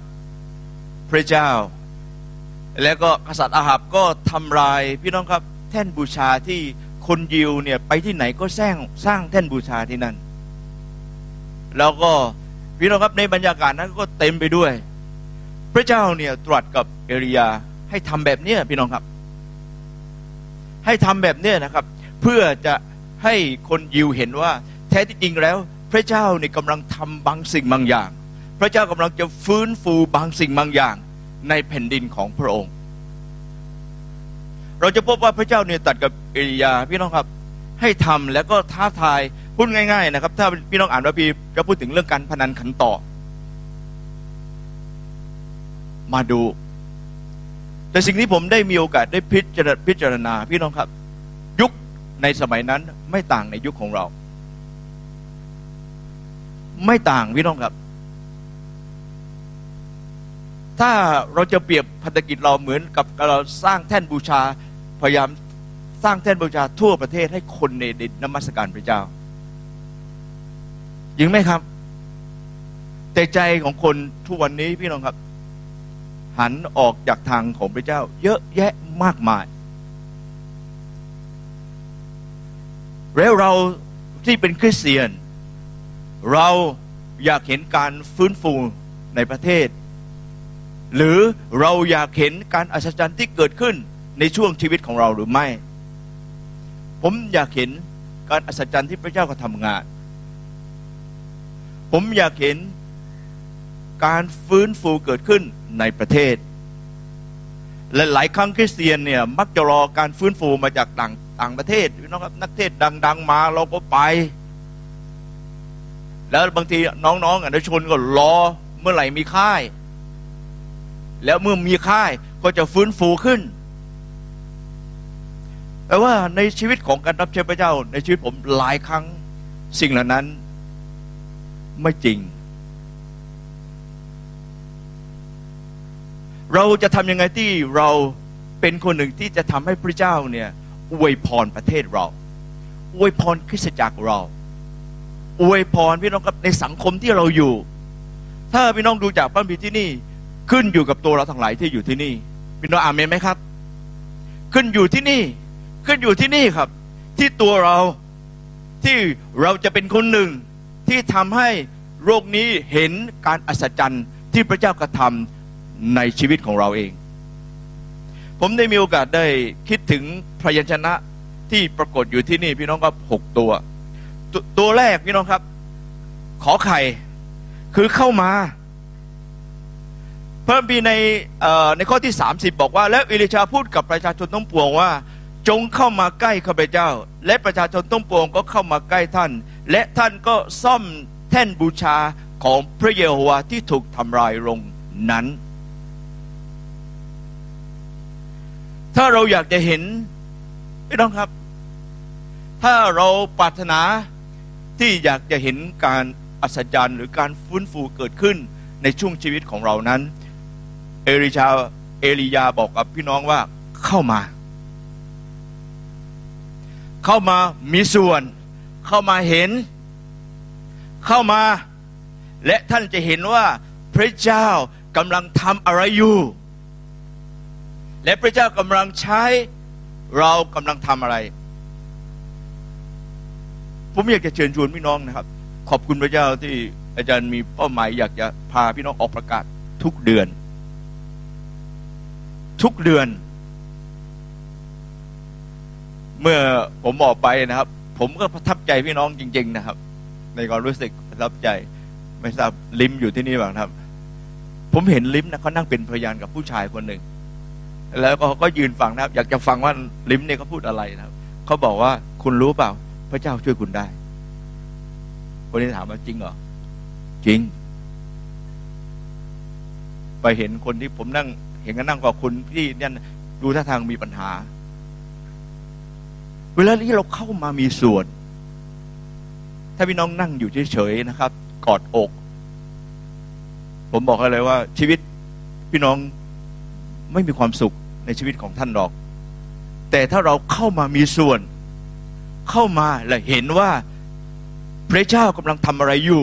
พระเจ้า แล้วก็กษัตริย์อาหับก็ทำลายพี่น้องครับ แท่นบูชาที่คนยิวเนี่ยไปที่ไหนก็สร้างสร้างแท่นบูชาที่นั่น แล้วก็พี่น้องครับในบรรยากาศนั้นก็เต็มไปด้วย พระเจ้าเนี่ยตรัสกับเอลียาให้ทำแบบเนี้ยพี่น้องครับ ให้ทำแบบเนี้ยนะครับ เพื่อจะ ให้คนยิวเห็นว่าแท้ที่จริงแล้ว พระเจ้าเนี่ยกำลังทำบางสิ่งบางอย่าง พระเจ้ากำลังจะฟื้นฟูบางสิ่งบางอย่างในแผ่นดินของพระองค์ เราจะพบว่าพระเจ้าเนี่ยตัดกับเอลียาพี่น้องครับ ให้ทำแล้วก็ท้าทายพูดง่าย ๆ นะครับ ถ้าพี่น้องอ่านพระพีจะพูดถึงเรื่องการพนันขันต่อ มาดู แต่สิ่งที่ผมได้มีโอกาสได้พิจารณาพี่น้องครับ ยุคในสมัยนั้น ไม่ต่างในยุคของเรา ไม่ต่างพี่น้องครับ ถ้าเราจะเปรียบพันธกิจเราเหมือนกับเราสร้างแท่นบูชาพยายามสร้างแท่นบูชาทั่วประเทศให้คนในดินนมัสการพระเจ้ายิงไหมครับ แต่ใจของคนทุกวันนี้พี่น้องครับ หันออกจากทางของพระเจ้า เยอะแยะมากมาย แล้วเราที่เป็นคริสเตียน เราอยากเห็นการฟื้นฟูในประเทศ หรือเราอยากเห็นการอัศจรรย์ที่เกิดขึ้นในช่วงชีวิตของเราหรือไม่ ผมอยากเห็นการอัศจรรย์ที่พระเจ้ากระทำงาน ผมอยากเห็นการฟื้นฟูเกิดขึ้นในประเทศ และหลายครั้งคริสเตียนเนี่ยมักจะรอการฟื้นฟูมาจากต่าง ต่างประเทศพี่น้องครับนักเทศดัง ๆ มาเราก็ไป แล้วบางทีน้องๆอนุชนก็รอเมื่อไหร่มีค่าย แล้วเมื่อมีค่ายก็จะฟื้นฟูขึ้นแต่ว่าในชีวิตของการรับเชื่อพระเจ้า ในชีวิตผมหลายครั้งสิ่งเหล่านั้นไม่จริง เราจะทำยังไงที่เราเป็นคนหนึ่งที่จะทำให้พระเจ้าเนี่ย อวยพรประเทศเรา อวยพรคริสตจักรเรา อวยพรพี่น้องครับในสังคมที่เราอยู่ ถ้าพี่น้องดูจากพระบิดที่นี่ขึ้นอยู่กับตัวเราทั้งหลายที่อยู่ที่นี่พี่น้องอาเมนไหมครับ ขึ้นอยู่ที่นี่ ขึ้นอยู่ที่นี่ครับ ที่ตัวเราที่เราจะเป็นคนหนึ่งที่ทำให้โลกนี้เห็นการอัศจรรย์ที่พระเจ้ากระทำในชีวิตของเราเอง ผมได้มีโอกาสได้คิดถึง พยัญชนะที่ปรากฏอยู่ที่นี่พี่น้องครับหกตัวตตัวแรกพี่น้องครับ ขอไข่คือเข้ามา เพิ่มปีในในข้อที่ 30 บอกว่า แล้วอิลิชาพูดกับประชาชนต้องปวงว่า จงเข้ามาใกล้ข้าพเจ้า และประชาชนต้องปวงก็เข้ามาใกล้ท่าน และท่านก็ซ่อมแท่นบูชาของพระเยโฮวาที่ถูกทำลายลงนั้น ถ้าเราอยากจะเห็น พี่น้องครับ ถ้าเราปรารถนาที่อยากจะเห็นการอัศจรรย์หรือการฟื้นฟูเกิดขึ้นในช่วงชีวิตของเรานั้น เอริชาเอลียาบอกกับพี่น้องว่าเข้ามา เข้ามามีส่วน เข้ามาเห็น เข้ามา และท่านจะเห็นว่าพระเจ้ากำลังทำอะไรอยู่ และพระเจ้ากำลังใช้ เรากำลังทำอะไร ผมอยากจะเชิญชวนพี่น้องนะครับ ขอบคุณพระเจ้าที่อาจารย์มีเป้าหมาย อยากจะพาพี่น้องออกประกาศทุกเดือน ทุกเดือน เมื่อผมออกไปนะครับ ผมก็ประทับใจพี่น้องจริง ๆ นะครับ ในความรู้สึกประทับใจ ไม่ทราบลิมอยู่ที่นี่บ้างครับ ผมเห็นลิมนะเขานั่งเป็นพยานกับผู้ชายคนหนึ่ง แล้วก็ก็ยืนฟังนะครับ อยากจะฟังว่าลิมเนี่ยเขาพูดอะไรนะครับเขาบอกว่าคุณรู้เปล่า พระเจ้าช่วยคุณได้คนนี้ถามว่าจริงเหรอจริง ไปเห็นคนที่ผมนั่ง เห็นกันนั่งกับคุณพี่เนี่ยดูท่าทางมีปัญหา เวลาที่เราเข้ามามีส่วน ถ้าพี่น้องนั่งอยู่เฉยๆนะครับ กอดอก ผมบอกเลยว่า ชีวิตพี่น้องไม่มีความสุข ในชีวิตของท่านหรอก แต่ถ้าเราเข้ามามีส่วน เข้ามาและเห็นว่าพระเจ้ากำลังทำอะไรอยู่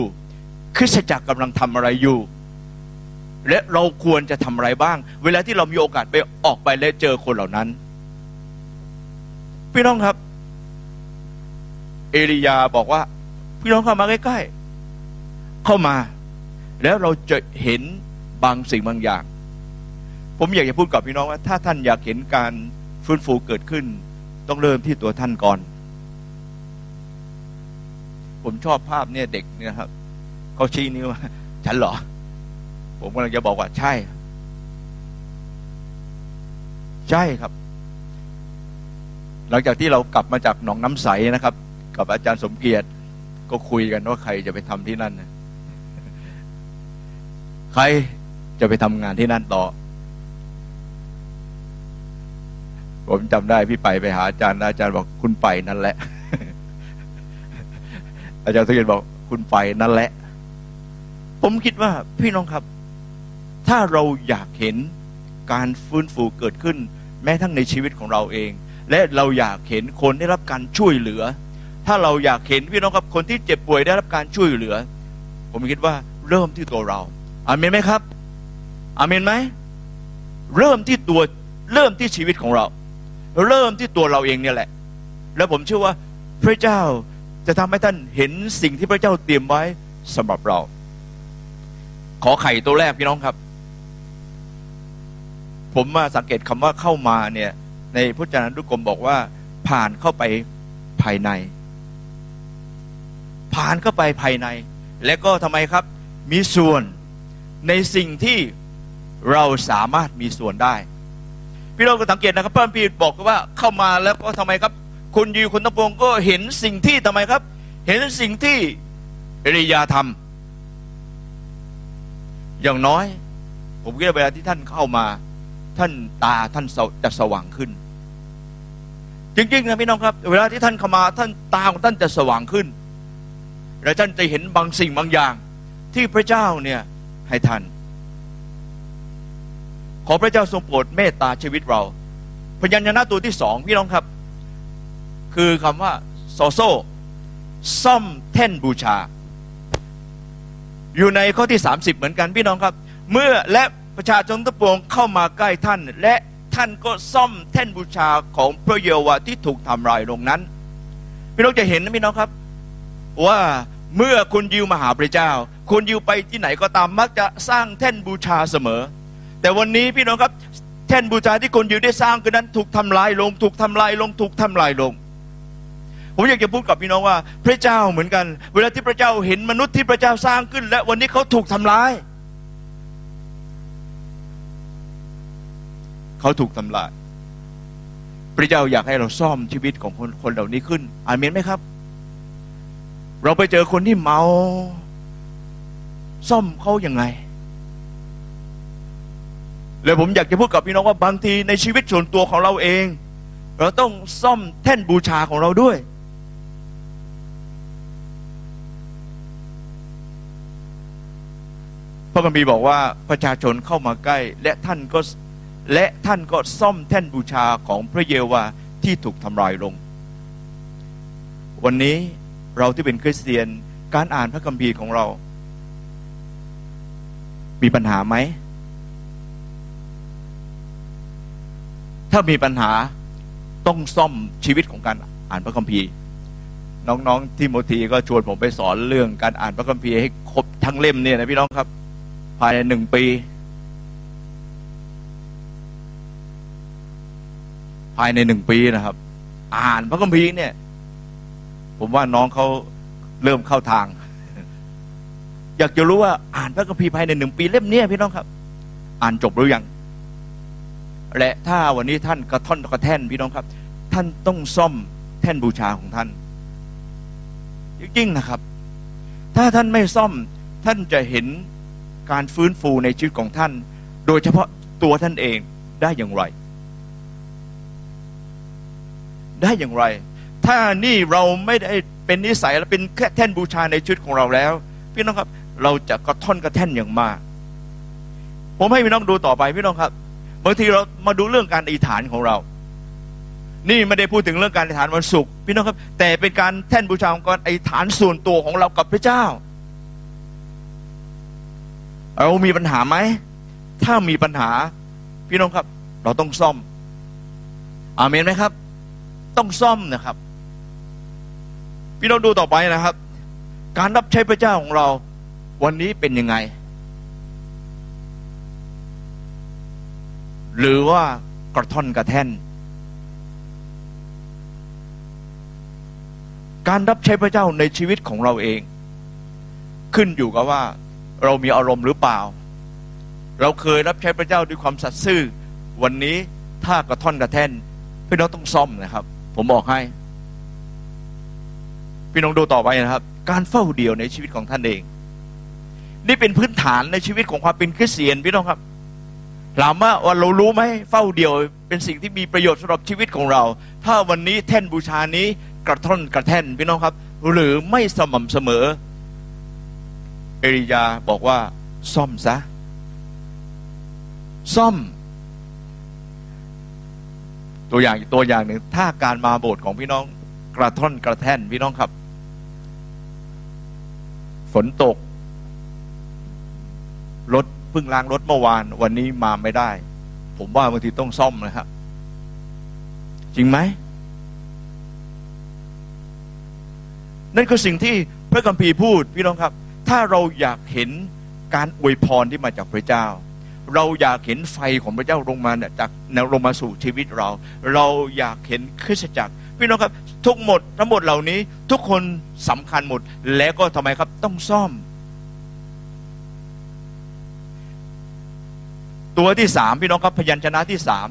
คริสตจักรกำลังทำอะไรอยู่ และเราควรจะทำอะไรบ้าง เวลาที่เรามีโอกาสไปออกไปและเจอคนเหล่านั้นพี่น้องครับ เอลียาบอกว่า พี่น้องเข้ามาใกล้ๆเข้ามา แล้วเราจะเห็นบางสิ่งบางอย่าง ผมอยากจะพูดกับพี่น้องว่า ถ้าท่านอยากเห็นการฟื้นฟูเกิดขึ้น ต้องเริ่มที่ตัวท่านก่อน ผมชอบภาพเนี่ยเด็กเนี่ยครับเขาชี้นิ้วฉันเหรอ ผมกำลังจะบอกว่าใช่ ใช่ครับ หลังจากที่เรากลับมาจากหนองน้ำใสนะครับ กับอาจารย์สมเกียรติก็คุยกันว่าใครจะไปทำที่นั่น ใครจะไปทำงานที่นั่นต่อ ผมจำได้พี่ไปไปหาอาจารย์อาจารย์บอกคุณไปนั่นแหละ อาจารย์สมเกตบอกคุณไปนั่นแหละ ผมคิดว่าพี่น้องครับ ถ้าเราอยากเห็นการฟื้นฟูเกิดขึ้น แม้ทั้งในชีวิตของเราเอง และเราอยากเห็นคนได้รับการช่วยเหลือ ถ้าเราอยากเห็นพี่น้องครับคนที่เจ็บป่วยได้รับการช่วยเหลือ ผมคิดว่าเริ่มที่ตัวเราอาเมนไหมครับอาเมนไหมเริ่มที่ตัวเริ่มที่ชีวิตของเรา เริ่มที่ตัวเราเองเนี่ยแหละ แล้วผมเชื่อว่าพระเจ้าจะทำให้ท่านเห็นสิ่งที่พระเจ้าเตรียมไว้สำหรับเรา ขอไข่ตัวแรกพี่น้องครับ ผมมาสังเกตคำว่าเข้ามาเนี่ยในพุทธานุกรมบอกว่า ผ่านเข้าไปภายใน ผ่านเข้าไปภายใน และก็ทำไมครับ มีส่วนในสิ่งที่เราสามารถมีส่วนได้ พี่น้องก็สังเกตนะครับพระพีบอกว่าเข้ามาแล้วก็ทำไมครับ คุณยูคุณตะพงก็เห็นสิ่งที่ทำไมครับ เห็นสิ่งที่เอริยาทำอย่างน้อย ผมคิดว่าเวลาที่ท่านเข้ามา ท่านตาท่านจะสว่างขึ้น จริงๆนะพี่น้องครับ เวลาที่ท่านเข้ามาท่านตาของท่านจะสว่างขึ้น และท่านจะเห็นบางสิ่งบางอย่าง ที่พระเจ้าเนี่ยให้ท่าน ขอพระเจ้าทรงโปรดเมตตาชีวิตเรา พยัญชนะตัวที่สองพี่น้องครับ คือคำว่าโซโซซ่อมแท่นบูชา อยู่ในข้อที่ 30 เหมือนกันพี่น้องครับ เมื่อและประชาชนทั้งปวงเข้ามาใกล้ท่าน และท่านก็ซ่อมแท่นบูชาของพระเยโฮวาที่ถูกทำลายลงนั้น พี่น้องจะเห็นนะพี่น้องครับ ว่าเมื่อคุณยิวมาหาพระเจ้า คุณยิวไปที่ไหนก็ตามมักจะสร้างแท่นบูชาเสมอ แต่วันนี้พี่น้องครับแท่นบูชาที่คุณยิวได้สร้างคือนั้นถูกทำลายลง ถูกทำลายลง ถูกทำลายลง ผมอยากจะพูดกับพี่น้องว่า พระเจ้าเหมือนกัน เวลาที่พระเจ้าเห็นมนุษย์ที่พระเจ้าสร้างขึ้น และวันนี้เขาถูกทำลาย เขาถูกทำลาย พระเจ้าอยากให้เราซ่อมชีวิตของคนคนเหล่านี้ขึ้นอานเมนไหมครับ เราไปเจอคนที่เมา ซ่อมเขาอย่างไง แล้วผมอยากจะพูดกับพี่น้องว่าบางทีในชีวิตส่วนตัวของเราเอง เราต้องซ่อมแท่นบูชาของเราด้วย พระคัมภีร์บอกว่าประชาชนเข้ามาใกล้ และท่านก็และท่านก็ซ่อมแท่นบูชาของพระเยโฮวาที่ถูกทำลายลง วันนี้เราที่เป็นคริสเตียนการอ่านพระคัมภีร์ของเรา มีปัญหาไหม ถ้ามีปัญหาต้องซ่อมชีวิตของการอ่านพระคัมภีร์ น้องๆที่โมทีก็ชวนผมไปสอนเรื่องการอ่านพระคัมภีร์ให้ครบทั้งเล่มเนี่ยนะพี่น้องครับ ภายในหนึ่งปี ภายในหนึ่งปีนะครับ อ่านพระคัมภีร์เนี่ย ผมว่าน้องเขาเริ่มเข้าทาง อยากจะรู้ว่าอ่านพระคัมภีร์ภายในหนึ่งปีเล่มเนี้ยพี่น้องครับ อ่านจบหรือยัง และถ้าวันนี้ท่านกระท่อนกระแท่นพี่น้องครับ ท่านต้องซ่อมแท่นบูชาของท่านจริงๆนะครับ ถ้าท่านไม่ซ่อมท่านจะเห็นการฟื้นฟูในชีวิตของท่าน โดยเฉพาะตัวท่านเองได้อย่างไร ได้อย่างไร ถ้านี่เราไม่ได้เป็นนิสัยและเป็นแค่แท่นบูชาในชีวิตของเราแล้ว พี่น้องครับ เราจะกระท่อนกระแท่นอย่างมาก ผมให้พี่น้องดูต่อไปพี่น้องครับ บางทีเรามาดูเรื่องการอธิษฐานของเรา นี่ไม่ได้พูดถึงเรื่องการอธิษฐานวันศุกร์พี่น้องครับ แต่เป็นการแท่นบูชาของการอธิษฐานส่วนตัวของเรากับพระเจ้า เรามีปัญหาไหม ถ้ามีปัญหา พี่น้องครับ เราต้องซ่อม อาเมนไหมครับ ต้องซ่อมนะครับ พี่น้องดูต่อไปนะครับ การรับใช้พระเจ้าของเรา วันนี้เป็นยังไง หรือว่ากระท่อนกระแท่น การรับใช้พระเจ้าในชีวิตของเราเอง ขึ้นอยู่กับว่าเรามีอารมณ์หรือเปล่า เราเคยรับใช้พระเจ้าด้วยความสัตย์ซื่อ วันนี้ถ้ากระท่อนกระแท่น พี่น้องต้องซ่อมนะครับ ผมบอกให้ พี่น้องดูต่อไปนะครับ การเฝ้าเดี่ยวในชีวิตของท่านเอง นี่เป็นพื้นฐานในชีวิตของความเป็นคริสเตียนพี่น้องครับ ถามว่าว่าเรารู้ไหมเฝ้าเดี่ยว เป็นสิ่งที่มีประโยชน์สำหรับชีวิตของเรา ถ้าวันนี้แท่นบูชานี้กระท่อนกระแท่นพี่น้องครับ หรือไม่สม่ำเสมอ เอริยาบอกว่า ซ่อมซะ ซ่อม ตัวอย่างตัวอย่างหนึ่งถ้าการมาโบสถ์ของพี่น้องกระท่อนกระแท่นพี่น้องครับ ฝนตกรถ เพิ่งล้างรถเมื่อวาน วันนี้มาไม่ได้ ผมว่าบางทีต้องซ่อมนะครับ จริงไหม นั่นคือสิ่งที่พระคัมภีร์พูดพี่น้องครับ ถ้าเราอยากเห็นการอวยพรที่มาจากพระเจ้า เราอยากเห็นไฟของพระเจ้าลงมาเนี่ยจากแนวลงมาสู่ชีวิตเรา เราอยากเห็นคริสตจักรพี่น้องครับ ทุกหมดทั้งหมดเหล่านี้ ทุกคนสำคัญหมด และก็ทำไมครับต้องซ่อม ตัวที่สามพี่น้องครับพยัญชนะที่สาม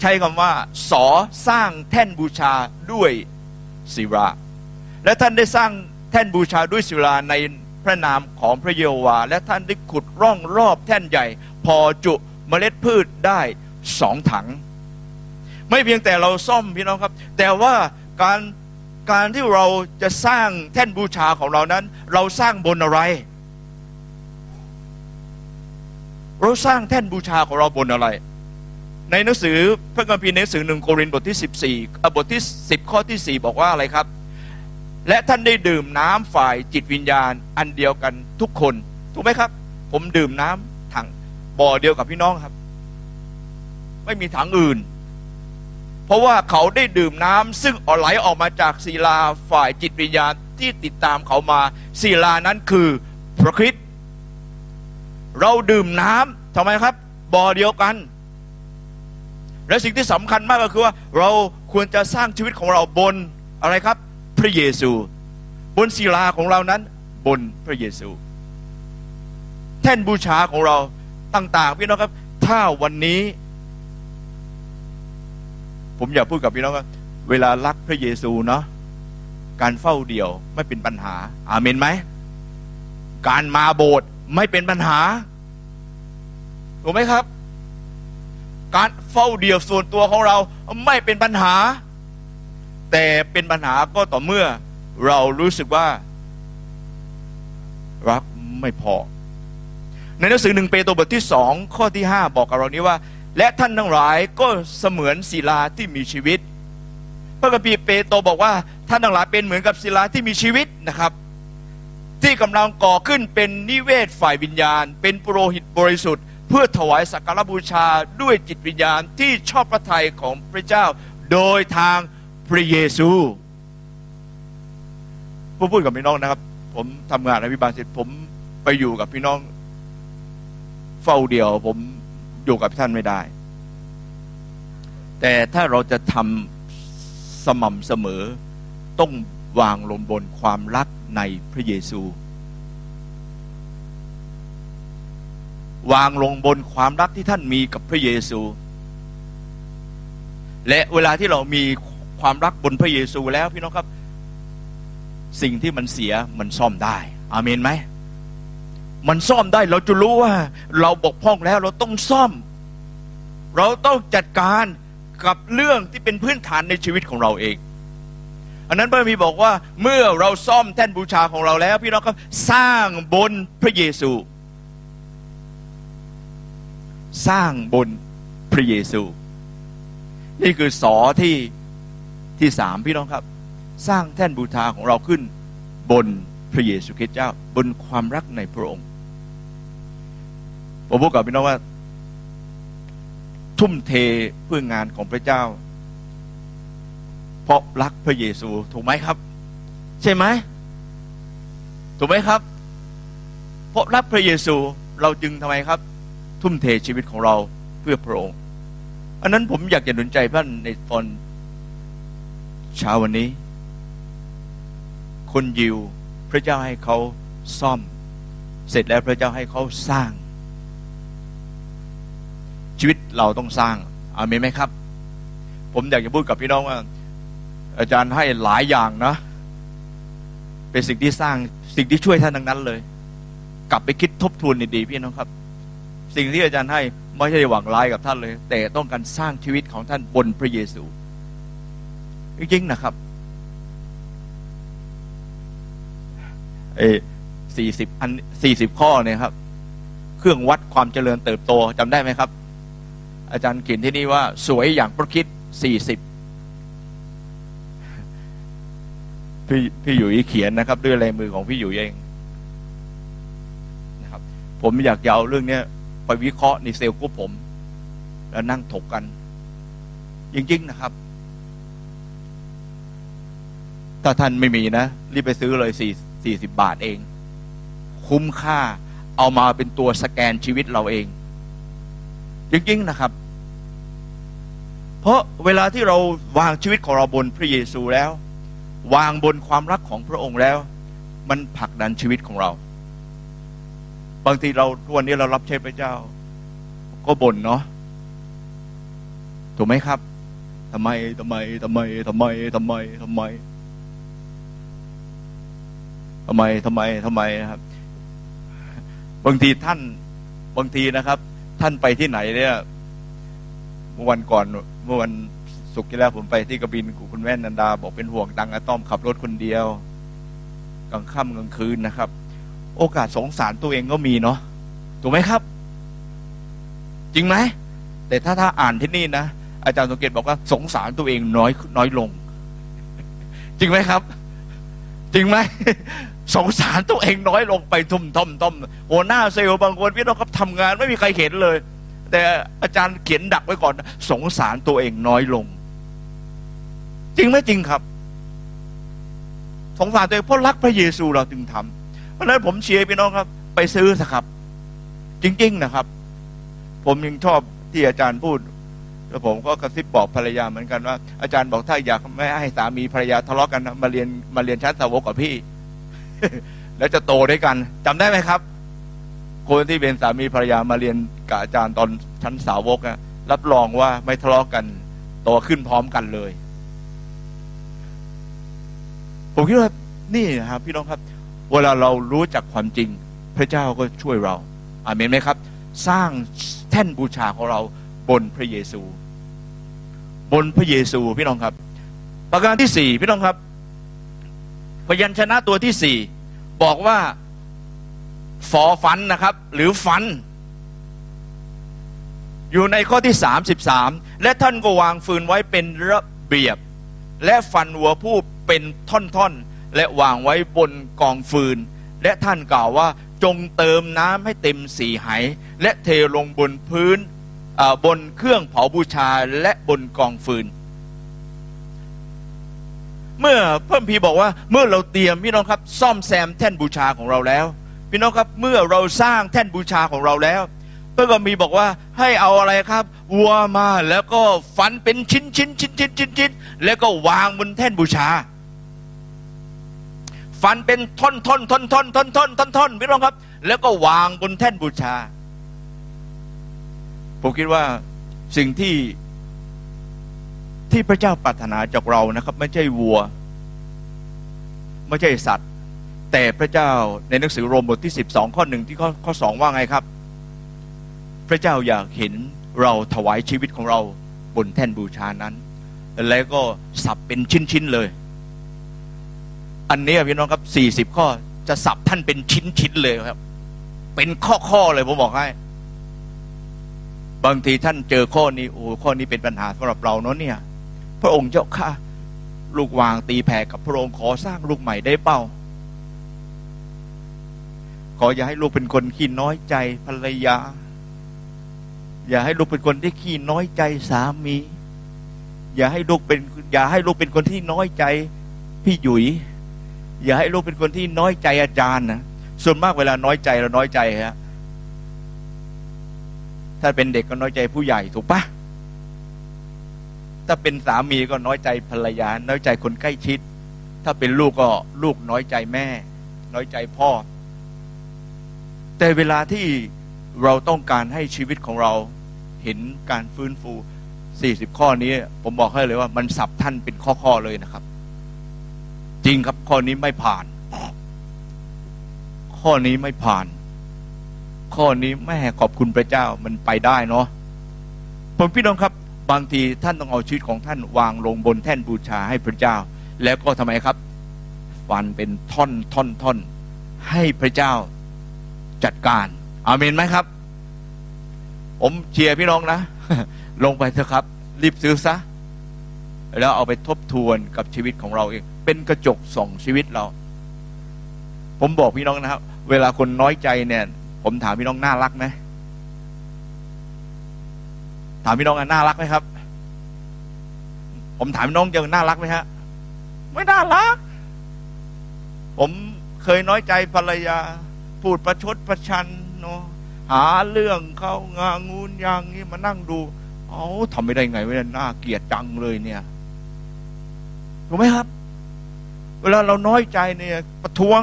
ใช้คำว่า สอสร้างแท่นบูชาด้วยศิรา และท่านได้สร้างแท่นบูชาด้วยศิลาในพระนามของพระเยโฮวา และท่านได้ขุดร่องรอบแท่นใหญ่ พอจุเมล็ดพืชได้สองถัง ไม่เพียงแต่เราซ่อมพี่น้องครับ แต่ว่าการการที่เราจะสร้างแท่นบูชาของเรานั้น เราสร้างบนอะไร เราสร้างแท่นบูชาของเราบนอะไร ในหนังสือพระคัมภีร์ในหนังสือหนึ่งโครินธ์บทที่ 14บทที่ 10 ข้อที่ 4 บอกว่าอะไรครับ และท่านได้ดื่มน้ำฝ่ายจิตวิญญาณอันเดียวกันทุกคน ถูกไหมครับ ผมดื่มน้ำถังบ่อเดียวกับพี่น้องครับ ไม่มีถังอื่น เพราะว่าเขาได้ดื่มน้ำซึ่งไหลออกมาจากศิลาฝ่ายจิตวิญญาณที่ติดตามเขามาศิลานั้นคือพระคริสต์ เราดื่มน้ำทำไมครับบ่อเดียวกัน และสิ่งที่สำคัญมากก็คือว่า เราควรจะสร้างชีวิตของเราบนอะไรครับ พระเยซู บนศิลาของเรานั้น บนพระเยซู แท่นบูชาของเราต่าง ๆ พี่น้องครับ ถ้าวันนี้ ผมอยากพูดกับพี่น้องว่าเวลารักพระเยซูเนาะการเฝ้าเดี่ยวไม่เป็นปัญหา อาเมนไหมการมาโบสถ์ ไม่เป็นปัญหาถูกไหมครับ การเฝ้าเดี่ยวส่วนตัวของเราไม่เป็นปัญหา แต่เป็นปัญหาก็ต่อเมื่อเรารู้สึกว่า รักไม่พอ ในหนังสือหนึ่งเปโตรบทที่สองข้อที่ห้าบอกกับเรานี้ว่า และท่านทั้งหลายก็เสมือนศิลาที่มีชีวิต พระคัมภีร์เปโตรบอกว่าท่านทั้งหลายเป็นเหมือนกับศิลาที่มีชีวิตนะครับ ที่กำลังก่อขึ้นเป็นนิเวศฝ่ายวิญญาณ เป็นปุโรหิตบริสุทธิ์ เพื่อถวายสักการบูชาด้วยจิตวิญญาณที่ชอบพระทัยของพระเจ้า โดยทางพระเยซูผู้พูดกับพี่น้องนะครับ ผมทำงานในวิบาลเสร็จผมไปอยู่กับพี่น้อง เฝ้าเดียว ผมอยู่กับท่านไม่ได้ แต่ถ้าเราจะทำสม่ำเสมอต้องวางลงบนความรัก ในพระเยซู วางลงบนความรักที่ท่านมีกับพระเยซู และเวลาที่เรามีความรักบนพระเยซูแล้วพี่น้องครับ สิ่งที่มันเสียมันซ่อมได้อาเมนไหมมันซ่อมได้เราจะรู้ว่า เราบกพร่องแล้วเราต้องซ่อม เราต้องจัดการกับเรื่องที่เป็นพื้นฐานในชีวิตของเราเอง อันนั้นพระมีบอกว่าเมื่อเราซ่อมแท่นบูชาของเราแล้ว พี่น้องครับสร้างบนพระเยซู สร้างบนพระเยซู นี่คือสอที่ที่สามพี่น้องครับ สร้างแท่นบูชาของเราขึ้นบนพระเยซูคริสต์เจ้า บนความรักในพระองค์ผมบอกกับพี่น้องว่า ทุ่มเทเพื่องานของพระเจ้า เพราะรักพระเยซูถูกไหมครับ ใช่ไหมถูกไหมครับ เพราะรักพระเยซูเราจึงทำไมครับ ทุ่มเทชีวิตของเราเพื่อพระองค์อันนั้นผมอยากจะหนุนใจท่านในตอนเช้าวันนี้ คนยิวพระเจ้าให้เขาซ่อม เสร็จแล้วพระเจ้าให้เขาสร้าง ชีวิตเราต้องสร้างอาเมนไหมครับ ผมอยากจะพูดกับพี่น้องว่า อาจารย์ให้หลายอย่างนะ เป็นสิ่งที่สร้างสิ่งที่ช่วยท่านทั้งนั้นเลย กลับไปคิดทบทวนดีๆพี่น้องครับ สิ่งที่อาจารย์ให้ไม่ใช่หวังร้ายกับท่านเลย แต่ต้องการสร้างชีวิตของท่านบนพระเยซูจริงๆนะครับเอสี่สิบอันสี่สิบข้อเนี่ยครับ เครื่องวัดความเจริญเติบโตจำได้ไหมครับ อาจารย์เขียนที่นี่ว่าสวยอย่างพระคิดสี่สิบ พี่พี่อยู่อีเขียนนะครับ ด้วยลายมือของพี่อยู่เองนะครับ ผมอยากจะเอาเรื่องเนี้ยไปวิเคราะห์ในเซลล์กรุ๊ปผม แล้วนั่งถกกัน จริง ๆ นะครับ ถ้าท่านไม่มีนะ รีบไปซื้อเลยสี่สี่สิบบาทเอง คุ้มค่าเอามาเป็นตัวสแกนชีวิตเราเอง จริง ๆ นะครับ เพราะเวลาที่เราวางชีวิตของเราบนพระเยซูแล้ว วางบนความรักของพระองค์แล้ว มันผลักดันชีวิตของเรา บางทีเราทุกวันนี้เรารับใช้พระเจ้า ก็บ่นเนาะถูกไหมครับทำไมทำไมทำไมทำไมทำไมทำไมทำไมทำไมทำไมนะครับ บางทีท่านบางทีนะครับ ท่านไปที่ไหนเนี่ยเมื่อวันก่อนเมื่อวัน ศุกร์ที่แล้วผมไปที่กระบินคุณแม่นันดา บอกเป็นห่วงตังอะต้อมขับรถคนเดียวกลางค่ำกลางคืนนะครับ โอกาสสงสารตัวเองก็มีเนาะถูกไหมครับ จริงไหมแต่ถ้าถ้าอ่านที่นี่นะอาจารย์สงเกตบอกว่าสงสารตัวเองน้อยน้อยลง จริงไหมครับ จริงไหมสงสารตัวเองน้อยลงไปทุ่มทอมทอมหัวหน้าเซลล์บางคนพี่น้องครับทำงานไม่มีใครเห็นเลย แต่อาจารย์เขียนดักไว้ก่อน สงสารตัวเองน้อยลง จริงไหมจริงครับ สงสารตัวเองเพราะรักพระเยซูเราจึงทำเพราะฉะนั้นผมเชียร์พี่น้องครับ ไปซื้อสักครับ จริง ๆนะครับ ผมยังชอบที่อาจารย์พูดแล้วผมก็กระซิบบอกภรรยาเหมือนกันว่า อาจารย์บอกถ้าอยากไม่ให้สามีภรรยาทะเลาะกันมาเรียนมาเรียนชั้นสาวกกับพี่ แล้วจะโตด้วยกันจำได้ไหมครับ คนที่เป็นสามีภรรยามาเรียนกับอาจารย์ตอนชั้นสาวกนะรับรองว่าไม่ทะเลาะกันโตขึ้นพร้อมกันเลย ผมคิดว่านี่นะครับพี่น้องครับ เวลาเรารู้จักความจริง พระเจ้าก็ช่วยเราอาเมนไหมครับ สร้างแท่นบูชาของเราบนพระเยซู บนพระเยซูพี่น้องครับ ประการที่สี่พี่น้องครับ พยัญชนะตัวที่สี่บอกว่าฟอฟันนะครับ หรือฟัน อยู่ในข้อที่สามสิบสามและท่านก็วางฟืนไว้เป็นระเบียบ และฟันวัวผู้ เป็นท่อนๆ และวางไว้บนกองฟืน และท่านกล่าวว่าจงเติมน้ำให้เต็มสี่ไหและเทลงบนพื้นบนเครื่องเผาบูชาและบนกองฟืน เมื่อเพิ่มพีบอกว่าเมื่อเราเตรียมพี่น้องครับ ซ่อมแซมแท่นบูชาของเราแล้ว พี่น้องครับเมื่อเราสร้างแท่นบูชาของเราแล้วพระคัมภีร์บอกว่าให้เอาอะไรครับวัวมาแล้วก็ฟันเป็นชิ้นชิ้นชิ้นชิ้นชิ้นชิ้นแล้วก็วางบนแท่นบูชา ฟันเป็นท่อนท่อนท่อนท่อนท่อนท่อนท่อนท่อนพี่น้องครับ แล้วก็วางบนแท่นบูชา ผมคิดว่าสิ่งที่ที่พระเจ้าปรารถนาจากเรานะครับ ไม่ใช่วัว ไม่ใช่สัตว์ แต่พระเจ้าในหนังสือโรมบทที่สิบสองข้อหนึ่งที่ข้อข้อสองว่าไงครับ พระเจ้าอยากเห็นเราถวายชีวิตของเราบนแท่นบูชานั้น แล้วก็สับเป็นชิ้น ๆ เลย อันนี้พี่น้องครับสี่สิบข้อจะสับท่านเป็นชิ้นๆเลยครับ เป็นข้อๆเลยผมบอกให้บางทีท่านเจอข้อนี้โอ้ข้อนี้เป็นปัญหาสำหรับเราเนาะเนี่ย พระองค์เจ้าข้าลูกวางตีแผ่กับพระองค์ขอสร้างลูกใหม่ได้เป้า ขออย่าให้ลูกเป็นคนขี้น้อยใจภรรยา อย่าให้ลูกเป็นคนที่ขี้น้อยใจสามี อย่าให้ลูกเป็น อย่าให้ลูกเป็นคนที่น้อยใจพี่หยุย อย่าให้ลูกเป็นคนที่น้อยใจอาจารย์นะส่วนมากเวลาน้อยใจเราน้อยใจฮะถ้าเป็นเด็กก็น้อยใจผู้ใหญ่ถูกปะถ้าเป็นสามีก็น้อยใจภรรยา น้อยใจคนใกล้ชิด ถ้าเป็นลูกก็ลูกน้อยใจแม่ น้อยใจพ่อ แต่เวลาที่เราต้องการให้ชีวิตของเราเห็นการฟื้นฟู 40 ข้อนี้ ผมบอกให้เลยว่ามันสับท่านเป็นข้อ ๆ เลยนะครับ จริงครับข้อนี้ไม่ผ่าน ข้อนี้ไม่ผ่าน ข้อนี้แม่ขอบคุณพระเจ้ามันไปได้เนาะผมพี่น้องครับ บางทีท่านต้องเอาชีวิตของท่านวางลงบนแท่นบูชาให้พระเจ้า แล้วก็ทำไมครับฟันเป็นท่อนท่อนท่อนให้พระเจ้าจัดการอาเมนไหมครับ ผมเชียร์พี่น้องนะ ลงไปเถอะครับ รีบซื้อซะ แล้วเอาไปทบทวนกับชีวิตของเราเอง เป็นกระจกส่องชีวิตเรา ผมบอกพี่น้องนะครับ เวลาคนน้อยใจเนี่ย ผมถามพี่น้องน่ารักไหมถามพี่น้องน่ารักไหมครับ ผมถามพี่น้องยังน่ารักไหมฮะไม่น่ารัก ผมเคยน้อยใจภรรยา พูดประชดประชันเนาะหาเรื่องเขางางูนอย่างนี้มานั่งดู เอาทำไม่ได้ไงเวลาน่าเกลียดจังเลยเนี่ยถูกไหมครับ เวลาเราน้อยใจเนี่ยประท้วง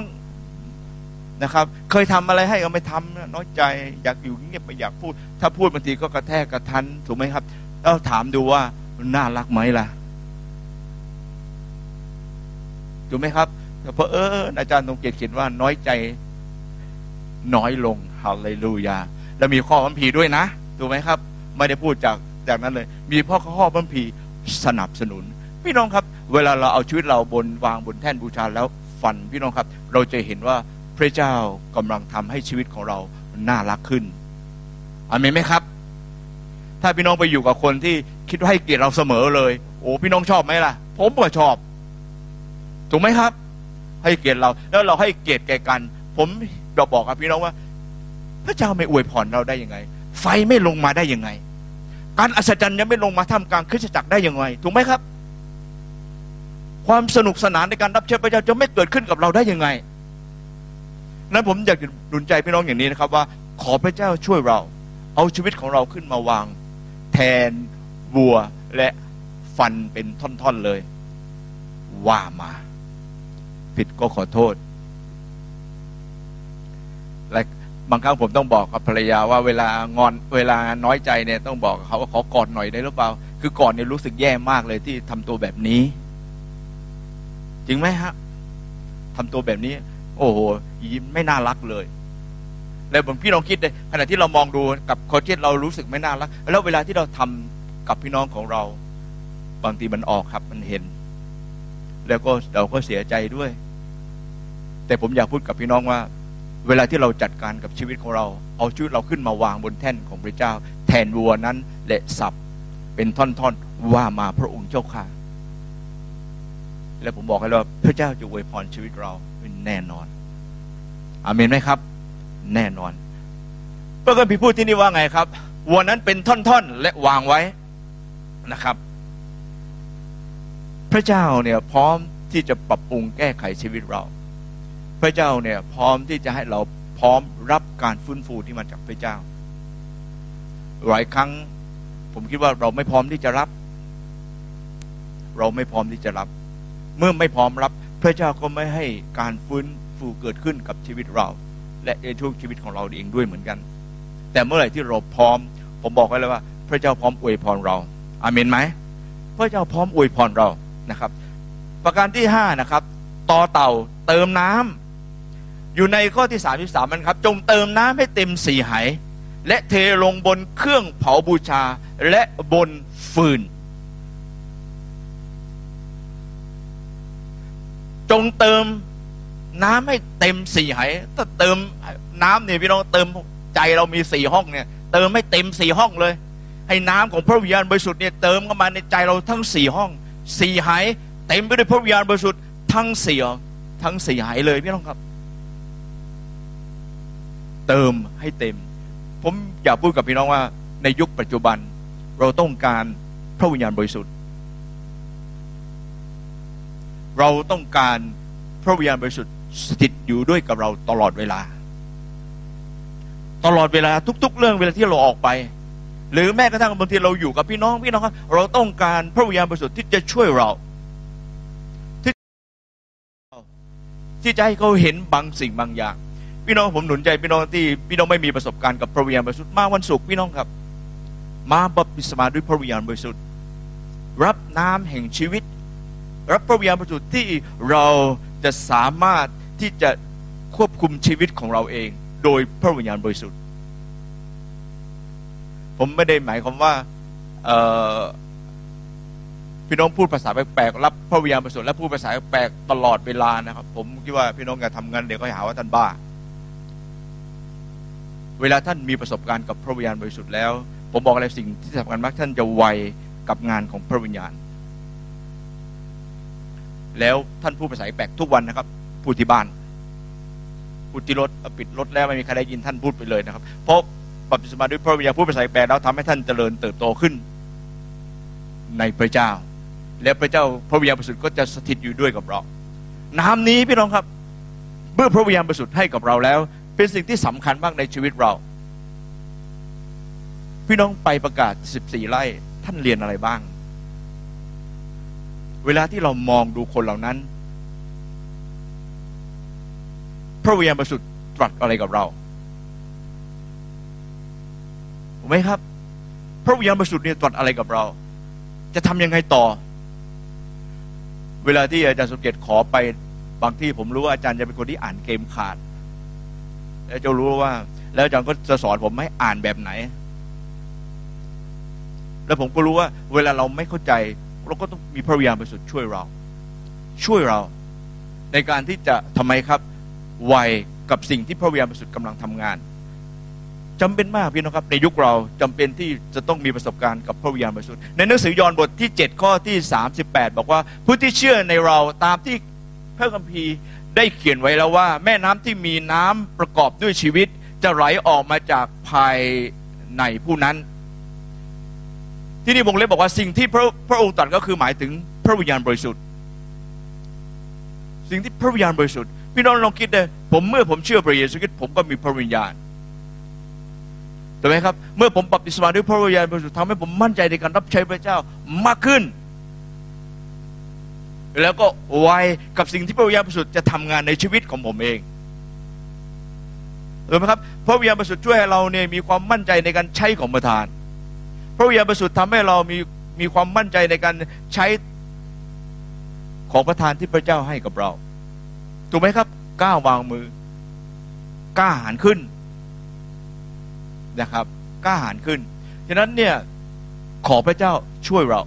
นะครับ เคยทำอะไรให้ก็ไม่ทำนะน้อยใจอยากอยู่เงียบไม่อยากพูด ถ้าพูดบางทีก็กระแทกกระทันถูกไหมครับแล้วถามดูว่าน่ารักไหมล่ะถูกไหมครับแต่เพอเอออาจารย์ตรงเกียรติเขียนว่าน้อยใจน้อยลงฮาเลลูยาแล้วมีข้อบัมพีด้วยนะถูกไหมครับ ไม่ได้พูดจากจากนั้นเลย มีพ่อข้อบัมพีสนับสนุน พี่น้องครับ เวลาเราเอาชีวิตเราบนวางบนแท่นบูชาแล้วฟันพี่น้องครับ เราจะเห็นว่าพระเจ้ากำลังทำให้ชีวิตของเราน่ารักขึ้นอเมนไหมครับ ถ้าพี่น้องไปอยู่กับคนที่คิดว่าให้เกียรติเราเสมอเลย โอ้พี่น้องชอบไหมล่ะ ผมก็ชอบ ถูกไหมครับ ให้เกียรติเรา แล้วเราให้เกียรติแก่กัน ผมเราบอกกับพี่น้องว่า พระเจ้าไม่อวยพรเราได้ยังไง ไฟไม่ลงมาได้ยังไง การอัศจรรย์ยังไม่ลงมาท่ามกลางคริสตจักรได้ยังไง ถูกไหมครับ ความสนุกสนานในการรับเชิญพระเจ้าจะไม่เกิดขึ้นกับเราได้ยังไง นั้นผมอยากหนุนใจพี่น้องอย่างนี้นะครับ ว่าขอพระเจ้าช่วยเรา เอาชีวิตของเราขึ้นมาวาง แทนวัวและฟันเป็นท่อนๆเลย ว่ามา ผิดก็ขอโทษ และบางครั้งผมต้องบอกกับภรรยาว่าเวลางอนเวลาน้อยใจเนี่ยต้องบอกเขาว่าขอกอดหน่อยได้หรือเปล่า คือกอนเนี่ยรู้สึกแย่มากเลยที่ทำตัวแบบนี้ จริงไหมฮะทำตัวแบบนี้ โอ้โหยิ้มไม่น่ารักเลย แล้วผมพี่น้องคิดเลยขณะที่เรามองดูกับคนที่เรารู้สึกไม่น่ารัก แล้วเวลาที่เราทำกับพี่น้องของเรา บางทีมันออกครับมันเห็น แล้วก็เราก็เสียใจด้วย แต่ผมอยากพูดกับพี่น้องว่า เวลาที่เราจัดการกับชีวิตของเรา เอาชีวิตเราขึ้นมาวางบนแท่นของพระเจ้า แทนวัวนั้นและสับเป็นท่อนๆว่ามาพระองค์เจ้าค่ะ และผมบอกให้เราพระเจ้าจะอวยพรชีวิตเราเป็นแน่นอนอาเมนไหมครับ แน่นอนพระคัมภีร์พูดที่นี่ว่าไงครับวัวนั้นเป็นท่อนๆ และวางไว้นะครับ พระเจ้าเนี่ยพร้อมที่จะปรับปรุงแก้ไขชีวิตเรา พระเจ้าเนี่ยพร้อมที่จะให้เราพร้อมรับการฟื้นฟูที่มาจากพระเจ้า หลายครั้งผมคิดว่าเราไม่พร้อมที่จะรับ เราไม่พร้อมที่จะรับ เมื่อไม่พร้อมรับ พระเจ้าก็ไม่ให้การฟื้นฟูเกิดขึ้นกับชีวิตเรา และในช่วงชีวิตของเราเองด้วยเหมือนกัน แต่เมื่อไหร่ที่เราพร้อม ผมบอกไว้เลยว่า พระเจ้าพร้อมอวยพรเราอาเมนไหมพระเจ้าพร้อมอวยพรเรานะครับ ประการที่ห้านะครับต่อเต่าเติมน้ำอยู่ในข้อที่สามที่สามมันครับ จงเติมน้ำให้เต็มสี่ไหและเทลงบนเครื่องเผาบูชาและบนฟืน จงเติมน้ำให้เต็มสี่ไหถ้าเติมน้ำเนี่ยพี่น้องเติมใจเรามีสี่ห้องเนี่ย เติมให้เต็มสี่ห้องเลย ให้น้ำของพระวิญญาณบริสุทธิ์เนี่ยเติมเข้ามาในใจเราทั้งสี่ห้องสี่ไหเต็มไปด้วยพระวิญญาณบริสุทธิ์ทั้งสี่ทั้งสี่ไหเลยพี่น้องครับ เติมให้เต็ม ผมอยากพูดกับพี่น้องว่า ในยุคปัจจุบัน เราต้องการพระวิญญาณบริสุทธิ์ เราต้องการพระวิญญาณบริสุทธิ์สถิตอยู่ด้วยกับเราตลอดเวลา ตลอดเวลาทุก ๆ เรื่องเวลาที่เราออกไป หรือแม้กระทั่งบางทีเราอยู่กับพี่น้องพี่น้องครับเราต้องการพระวิญญาณบริสุทธิ์ที่จะช่วยเรา ที่ที่จะให้เขาเห็นบางสิ่งบางอย่าง พี่น้องผมหนุนใจพี่น้องที่พี่น้องไม่มีประสบการณ์กับพระวิญญาณบริสุทธิ์มาวันศุกร์พี่น้องครับ มาบัพติศมาด้วยพระวิญญาณบริสุทธิ์รับน้ำแห่งชีวิต รับพระวิญญาณบริสุทธิ์ที่เราจะสามารถที่จะควบคุมชีวิตของเราเอง โดยพระวิญญาณบริสุทธิ์ ผมไม่ได้หมายความว่าพี่น้องพูดภาษาแปลกๆรับพระวิญญาณบริสุทธิ์และพูดภาษาแปลกตลอดเวลานะครับ ผมคิดว่าพี่น้องอย่าทำงานเดี๋ยวก็หาว่าท่านบ้า เวลาท่านมีประสบการณ์กับพระวิญญาณบริสุทธิ์แล้ว ผมบอกอะไรสิ่งที่สำคัญมากท่านจะไวกับงานของพระวิญญาณ แล้วท่านพูดภาษาแปลกทุกวันนะครับพูดที่บ้านพูดที่รถปิดรถแล้วไม่มีใครได้ยินท่านพูดไปเลยนะครับ เพราะบัพติศมาด้วยพระวิญญาณพูดภาษาแปลกแล้วทำให้ท่านเจริญเติบโตขึ้น ในพระเจ้า และพระเจ้าพระวิญญาณบริสุทธิ์ก็จะสถิตอยู่ด้วยกับเรา น้ำนี้พี่น้องครับเมื่อพระวิญญาณบริสุทธิ์ให้กับเราแล้ว เป็นสิ่งที่สำคัญมากในชีวิตเรา พี่น้องไปประกาศ 14 ไร่ท่านเรียนอะไรบ้าง เวลาที่เรามองดูคนเหล่านั้น พระวิญญาณบริสุทธิ์ตรัสอะไรกับเราถูกไหมครับ พระวิญญาณบริสุทธิ์เนี่ยตรัสอะไรกับเรา จะทำยังไงต่อ เวลาที่อาจารย์สุเกตขอไปบางที่ผมรู้ว่าอาจารย์จะเป็นคนที่อ่านเกมขาด แล้วจะรู้ว่า แล้วอาจารย์ก็จะสอนผมให้อ่านแบบไหน แล้วผมก็รู้ว่า เวลาเราไม่เข้าใจ เราก็ต้องมีพระวิญญาณบริสุทธิ์ช่วยเรา ช่วยเรา ในการที่จะทำไมครับไวกับสิ่งที่พระวิญญาณบริสุทธิ์กำลังทำงานจำเป็นมากพี่น้องครับ ในยุคเราจำเป็นที่จะต้องมีประสบการณ์กับพระวิญญาณบริสุทธิ์ในหนังสือยอห์นบทที่ 7 ข้อที่ 38 บอกว่า ผู้ที่เชื่อในเราตามที่พระคัมภีร์ได้เขียนไว้แล้วว่า แม่น้ำที่มีน้ำประกอบด้วยชีวิต จะไหลออกมาจากภายในผู้นั้น ที่นี่วงเล็บบอกว่าสิ่งที่พระพระองค์ตรัสก็คือหมายถึงพระวิญญาณบริสุทธิ์ สิ่งที่พระวิญญาณบริสุทธิ์พี่น้องลองคิดเลยผมเมื่อผมเชื่อพระเยซูคริสต์ผมก็มีพระวิญญาณถูกไหมครับ เมื่อผมปรับติศมาด้วยพระวิญญาณบริสุทธิ์ทำให้ผมมั่นใจในการรับใช้พระเจ้ามากขึ้น แล้วก็ไวกับสิ่งที่พระวิญญาณบริสุทธิ์จะทำงานในชีวิตของผมเองถูกไหมครับพระวิญญาณบริสุทธิ์ช่วยให้เราเนี่ยมีความมั่นใจในการใช้ของประทาน พระวิญญาณบริสุทธิ์ทำให้เรามีมีความมั่นใจในการใช้ของประทานที่พระเจ้าให้กับเรา ถูกไหมครับกล้าวางมือกล้าหาญขึ้นนะครับกล้าหาญขึ้นฉะนั้นเนี่ยขอพระเจ้าช่วยเรา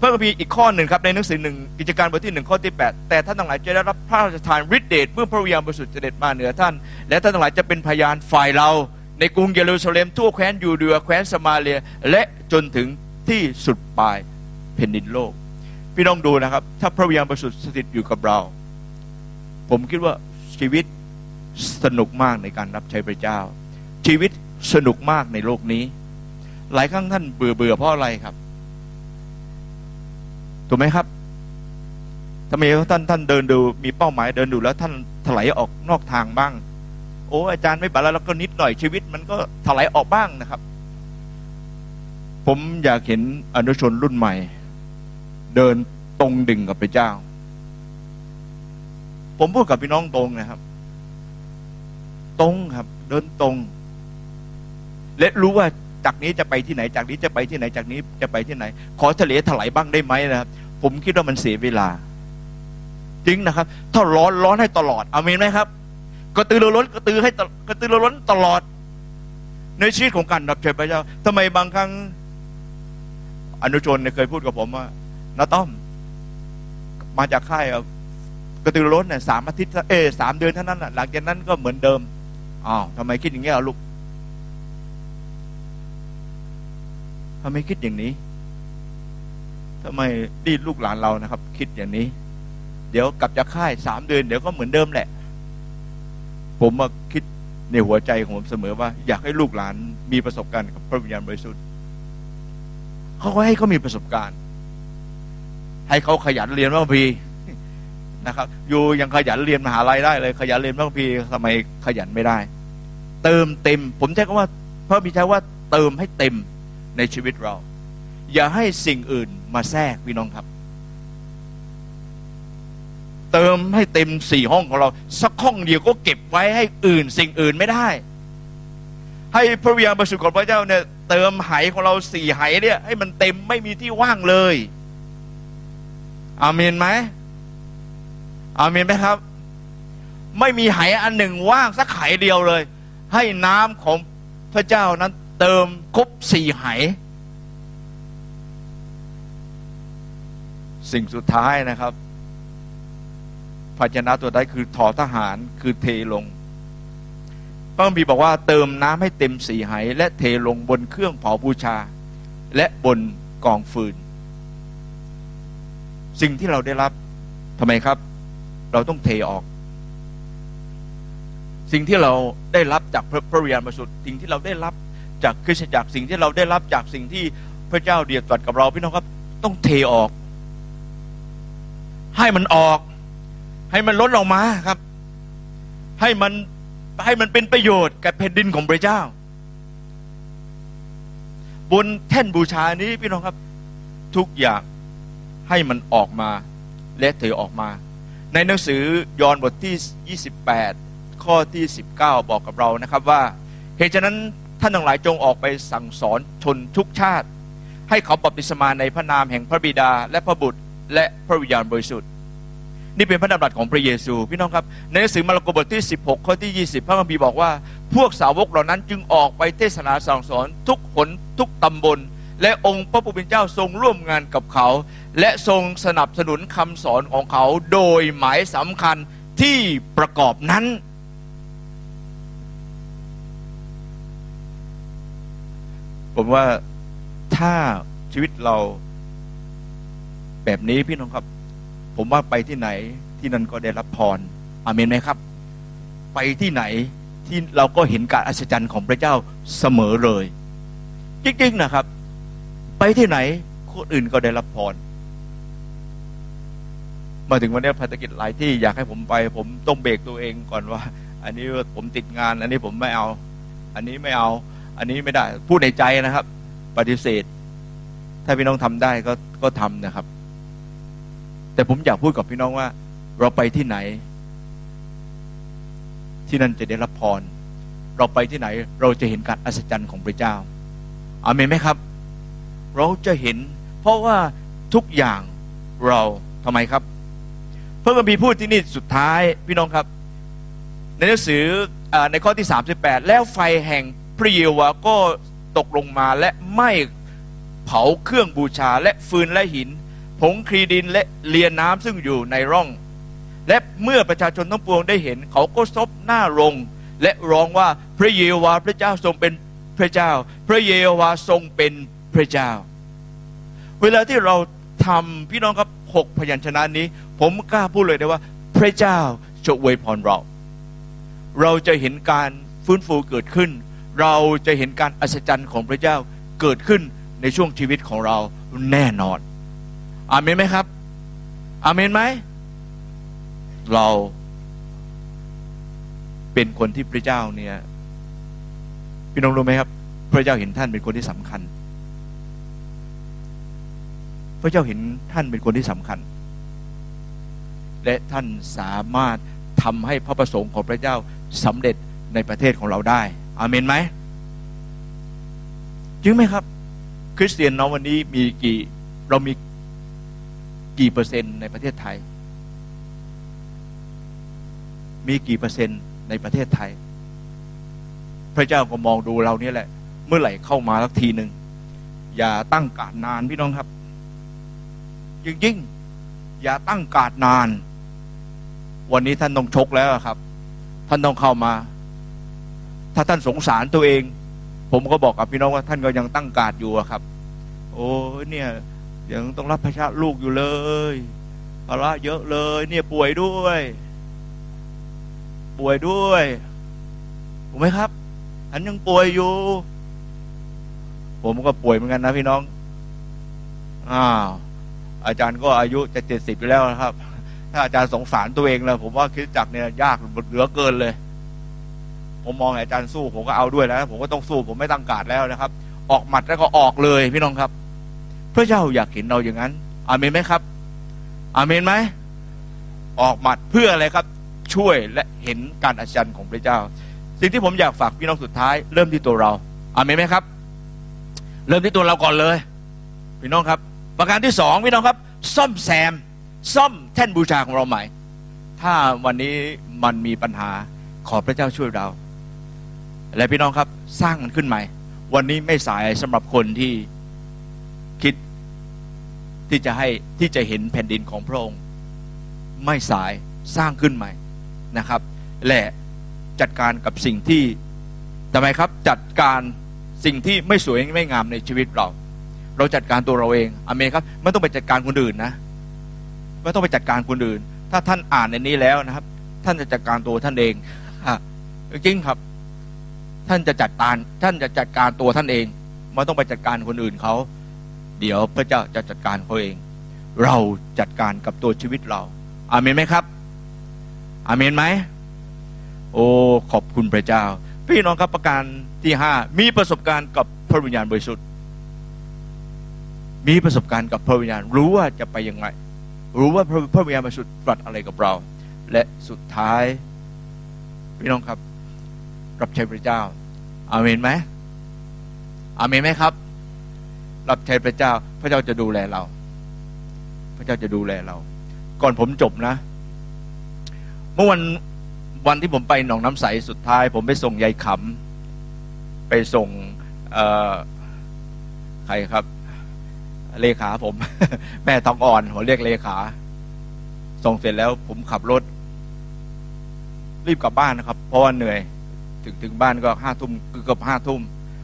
พระคัมภีร์อีกข้อหนึ่งครับในหนังสือหนึ่งกิจการบทที่หนึ่งข้อที่ 8 แต่ท่านทั้งหลายจะได้รับพระราชทานฤทธิเดชเมื่อพระวิญญาณบริสุทธิ์เสด็จมาเหนือท่าน และท่านทั้งหลายจะเป็นพยานฝ่ายเรา ในกรุงเยรูซาเล็มทั่วแคว้นยูเดียแคว้นสมาเลีย และจนถึงที่สุดปลายแผ่นดินโลก พี่น้องดูนะครับ ถ้าพระวิญญาณบริสุทธิ์สถิตอยู่กับเรา ผมคิดว่าชีวิตสนุกมากในการรับใช้พระเจ้า ชีวิตสนุกมากในโลกนี้ หลายครั้งท่านเบื่อเบื่อเพราะอะไรครับถูกไหมครับทำไมท่านท่านเดินดูมีเป้าหมายเดินดูแล้วท่านถลายออกนอกทางบ้าง โอ้อาจารย์ไม่บาแล้วแล้วก็นิดหน่อยชีวิต มันก็ถลายออกบ้างนะครับ ผมอยากเห็นอนุชนรุ่นใหม่ เดินตรงดิ่งกับพระเจ้า ผมพูดกับพี่น้องตรงนะครับ ตรงครับ เดินตรง และรู้ว่าจากนี้จะไปที่ไหน จากนี้จะไปที่ไหน จากนี้จะไปที่ไหน ขอทะเลถลายบ้างได้ไหมนะครับ ผมคิดว่ามันเสียเวลา จริงนะครับ ถ้าร้อนร้อนให้ตลอดอเมนไหมครับ กระตือรือร้นกระตือให้กระตือรือร้นตลอด ในชีวิตของการรับใช้พระเจ้าทำไมบางครั้งอนุชนเคยพูดกับผมว่านาต้อม มาจากค่ายกระตือรือร้นเนี่ยสามอาทิตย์เออสามเดือนเท่านั้นแหละหลังจากนั้นก็เหมือนเดิมอ้าวทำไมคิดอย่างเงี้ลูกทำไมคิดอย่างนี้ทำไมดีลูกหลานเรานะครับ คิดอย่างนี้ เดี๋ยวกลับจากค่ายสามเดือนเดี๋ยวก็เหมือนเดิมแหละ ผมมาคิดในหัวใจของผมเสมอว่า อยากให้ลูกหลานมีประสบการณ์กับพระวิญญาณบริสุทธิ์เขาก็ให้เขามีประสบการณ์ ให้เขาขยันเรียนพระคัมภีนะครับ อยู่ยังขยันเรียนมหาลัยได้เลย ขยันเรียนพระคัมภีทำไมขยันไม่ได้ เติมเต็ม ผมใช้คำว่า พระบิดาใช้ว่าเติมให้เต็มในชีวิตเรา อย่าให้สิ่งอื่นมาแทรกพี่น้องครับ เติมให้เต็มสี่ห้องของเรา สักห้องเดียวก็เก็บไว้ให้อื่นสิ่งอื่นไม่ได้ ให้พระวิญญาณบริสุทธิ์ของพระเจ้าเนี่ยเติมไหของเราสี่ไหเนี่ยให้มันเต็มไม่มีที่ว่างเลยอาเมนไหมอาเมนไหมครับ ไม่มีไหอันหนึ่งว่างสักไหเดียวเลย ให้น้ำของพระเจ้านั้น เติมครบสี่ไหสิ่งสุดท้ายนะครับ ภาชนะตัวใดคือทอทหารคือเทลงพระคัมภีร์บอกว่าเติมน้ำให้เต็มสี่ไหและเทลงบนเครื่องเผาบูชา และบนกองฟืน สิ่งที่เราได้รับทำไมครับ เราต้องเทออก สิ่งที่เราได้รับจากพระพระวิญญาณบริสุทธิ์สิ่งที่เราได้รับจากคริสตจักรสิ่งที่เราได้รับจากสิ่งที่พระเจ้าเดียดตรัสกับเราพี่น้องครับ ต้องเทออก ให้มันออก ให้มันลดออกมาครับ ให้มันให้มันเป็นประโยชน์กับแผ่นดินของพระเจ้า บนแท่นบูชานี้พี่น้องครับ ทุกอย่างให้มันออกมาและเทออกมา ในหนังสือยอห์นบทที่ 28 ข้อที่ 19 บอกกับเรานะครับว่าเหตุฉะนั้นท่านทั้งหลายจงออกไปสั่งสอนชนทุกชาติ ให้เขาบัพติศมาในพระนามแห่งพระบิดาและพระบุตรและพระวิญญาณบริสุทธิ์ นี่เป็นพระดำรัสของพระเยซู พี่น้องครับ ในหนังสือมาระโกบทที่ 16 ข้อที่ 20 พระคัมภีร์บอกว่า พวกสาวกเหล่านั้นจึงออกไปเทศนาสั่งสอนทุกหนทุกตำบล และองค์พระผู้เป็นเจ้าทรงร่วมงานกับเขา และทรงสนับสนุนคำสอนของเขา โดยหมายสำคัญที่ประกอบนั้นผมว่าถ้าชีวิตเราแบบนี้พี่น้องครับ ผมว่าไปที่ไหนที่นั่นก็ได้รับพรอาเมนไหมครับ ไปที่ไหนที่เราก็เห็นการอัศจรรย์ของพระเจ้าเสมอเลย จริงๆนะครับ ไปที่ไหนคนอื่นก็ได้รับพรมาถึงวันนี้ภารกิจหลายที่อยากให้ผมไป ผมต้องเบรกตัวเองก่อนว่า อันนี้ผมติดงาน อันนี้ผมไม่เอา อันนี้ไม่เอา อันนี้ไม่ได้ พูดในใจนะครับ ปฏิเสธ ถ้าพี่น้องทำได้ก็ก็ทำนะครับ แต่ผมอยากพูดกับพี่น้องว่า เราไปที่ไหน ที่นั่นจะได้รับพร เราไปที่ไหน เราจะเห็นการอัศจรรย์ของพระเจ้าอาเมนไหมครับ เราจะเห็น เพราะว่าทุกอย่างเราทำไมครับเพื่อมีพูดที่นี่สุดท้ายพี่น้องครับ ในหนังสืออในข้อที่ 38 แล้วไฟแห่งพระเยโวาก็ตกลงมาและไหม้เผาเครื่องบูชาและฟืนและหิน ผงครีดินและเลียน้ำซึ่งอยู่ในร่อง และเมื่อประชาชนทั้งปวงได้เห็น เขาก็ซบหน้าลง และร้องว่าพระเยโวาห์พระเจ้าทรงเป็นพระเจ้า พระเยโวาห์ทรงเป็นพระเจ้า เวลาที่เราทำพี่น้องครับหกพยัญชนะนี้ ผมกล้าพูดเลยได้ว่า พระเจ้าจะอวยพรเรา เราจะเห็นการฟื้นฟูเกิดขึ้น เราจะเห็นการอัศจรรย์ของพระเจ้าเกิดขึ้นในช่วงชีวิตของเราแน่นอน อาเมนไหมครับ อาเมนไหม เราเป็นคนที่พระเจ้าเนี่ย พี่น้องรู้ไหมครับ พระเจ้าเห็นท่านเป็นคนที่สำคัญ พระเจ้าเห็นท่านเป็นคนที่สำคัญ และท่านสามารถทำให้พระประสงค์ของพระเจ้าสำเร็จในประเทศของเราได้ อาเมนไหมจริงไหมครับ คริสเตียนน้องวันนี้มีกี่ เรามี กี่เปอร์เซ็นต์ในประเทศไทย มีกี่เปอร์เซ็นต์ในประเทศไทย พระเจ้าก็มองดูเราเนี่ยแหละ เมื่อไหร่เข้ามาสักทีหนึ่งอย่าตั้งการนานพี่น้องครับยิ่งยิ่งอย่าตั้งการนาน วันนี้ท่านต้องชกแล้วครับ ท่านต้องเข้ามา ถ้าท่านสงสารตัวเอง ผมก็บอกกับพี่น้องว่าท่านก็ยังตั้งการอยู่ครับ โอ้เนี่ย ยังต้องรับพระชาลูกอยู่เลยภาระเยอะเลย เนี่ยป่วยด้วย ป่วยด้วยถูกไหมครับอันยังป่วยอยู่ ผมก็ป่วยเหมือนกันนะพี่น้องอ้าวอาจารย์ก็อายุจะเจ็ดสิบแล้วนะครับ ถ้าอาจารย์สงสารตัวเองแล้วผมว่าคิดจักเนี่ยยากเหลือเกินเลย ผมมองอาจารย์สู้ผมก็เอาด้วยแล้ว ผมก็ต้องสู้ผมไม่ตั้งการแล้วนะครับ ออกหมัดแล้วก็ออกเลยพี่น้องครับ ระเจ้าอยากเห็นเราอย่างนั้น อาเมนไหมครับ อาเมนไหม ออกหมัดเพื่ออะไรครับ ช่วยและเห็นการอัศจรรย์ของพระเจ้า สิ่งที่ผมอยากฝากพี่น้องสุดท้าย เริ่มที่ตัวเรา อาเมนไหมครับ เริ่มที่ตัวเราก่อนเลย พี่น้องครับ ประการที่สองพี่น้องครับ ซ่อมแซม ซ่อมแท่นบูชาของเราใหม่ ถ้าวันนี้มันมีปัญหาขอพระเจ้าช่วยเรา และพี่น้องครับ สร้างมันขึ้นใหม่ วันนี้ไม่สายสำหรับคนที่คิด ที่จะให้ที่จะเห็นแผ่นดินของพระองค์ ไม่สายสร้างขึ้นใหม่นะครับ และจัดการกับสิ่งที่ทำไมครับจัดการสิ่งที่ไม่สวยไม่งามในชีวิตเรา เราจัดการตัวเราเองอเมนครับไม่ต้องไปจัดการคนอื่นนะไม่ต้องไปจัดการคนอื่น ถ้าท่านอ่านในนี้แล้วนะครับ ท่านจะจัดการตัวท่านเองจริงครับ ท่านจะจัดการท่านจะจัดการตัวท่านเองไม่ต้องไปจัดการคนอื่นเขา เดี๋ยวพระเจ้าจะจัดการเขาเอง เราจัดการกับตัวชีวิตเรา อาเมนไหมครับ อาเมนไหม โอ้ ขอบคุณพระเจ้า พี่น้องครับประการที่ห้ามีประสบการณ์กับพระวิญญาณบริสุทธิ์ มีประสบการณ์กับพระวิญญาณ รู้ว่าจะไปยังไง รู้ว่าพระพระวิญญาณบริสุทธิ์ตรัสอะไรกับเรา และสุดท้าย พี่น้องครับ รับใช้พระเจ้า อาเมนไหมอาเมนไหมครับ รับใช้พระเจ้า พระเจ้าจะดูแลเรา พระเจ้าจะดูแลเรา ก่อนผมจบนะ เมื่อวันวันที่ผมไปหนองน้ำใสสุดท้าย ผมไปส่งยายขำไปส่งใครครับ เลขาผม แม่ทองอ่อนผมเรียกเลขา ส่งเสร็จแล้ว ผมขับรถ รีบกลับบ้านนะครับ เพราะว่าเหนื่อย ถึงถึงบ้านก็ห้าทุ่มเกือบห้าทุ่ม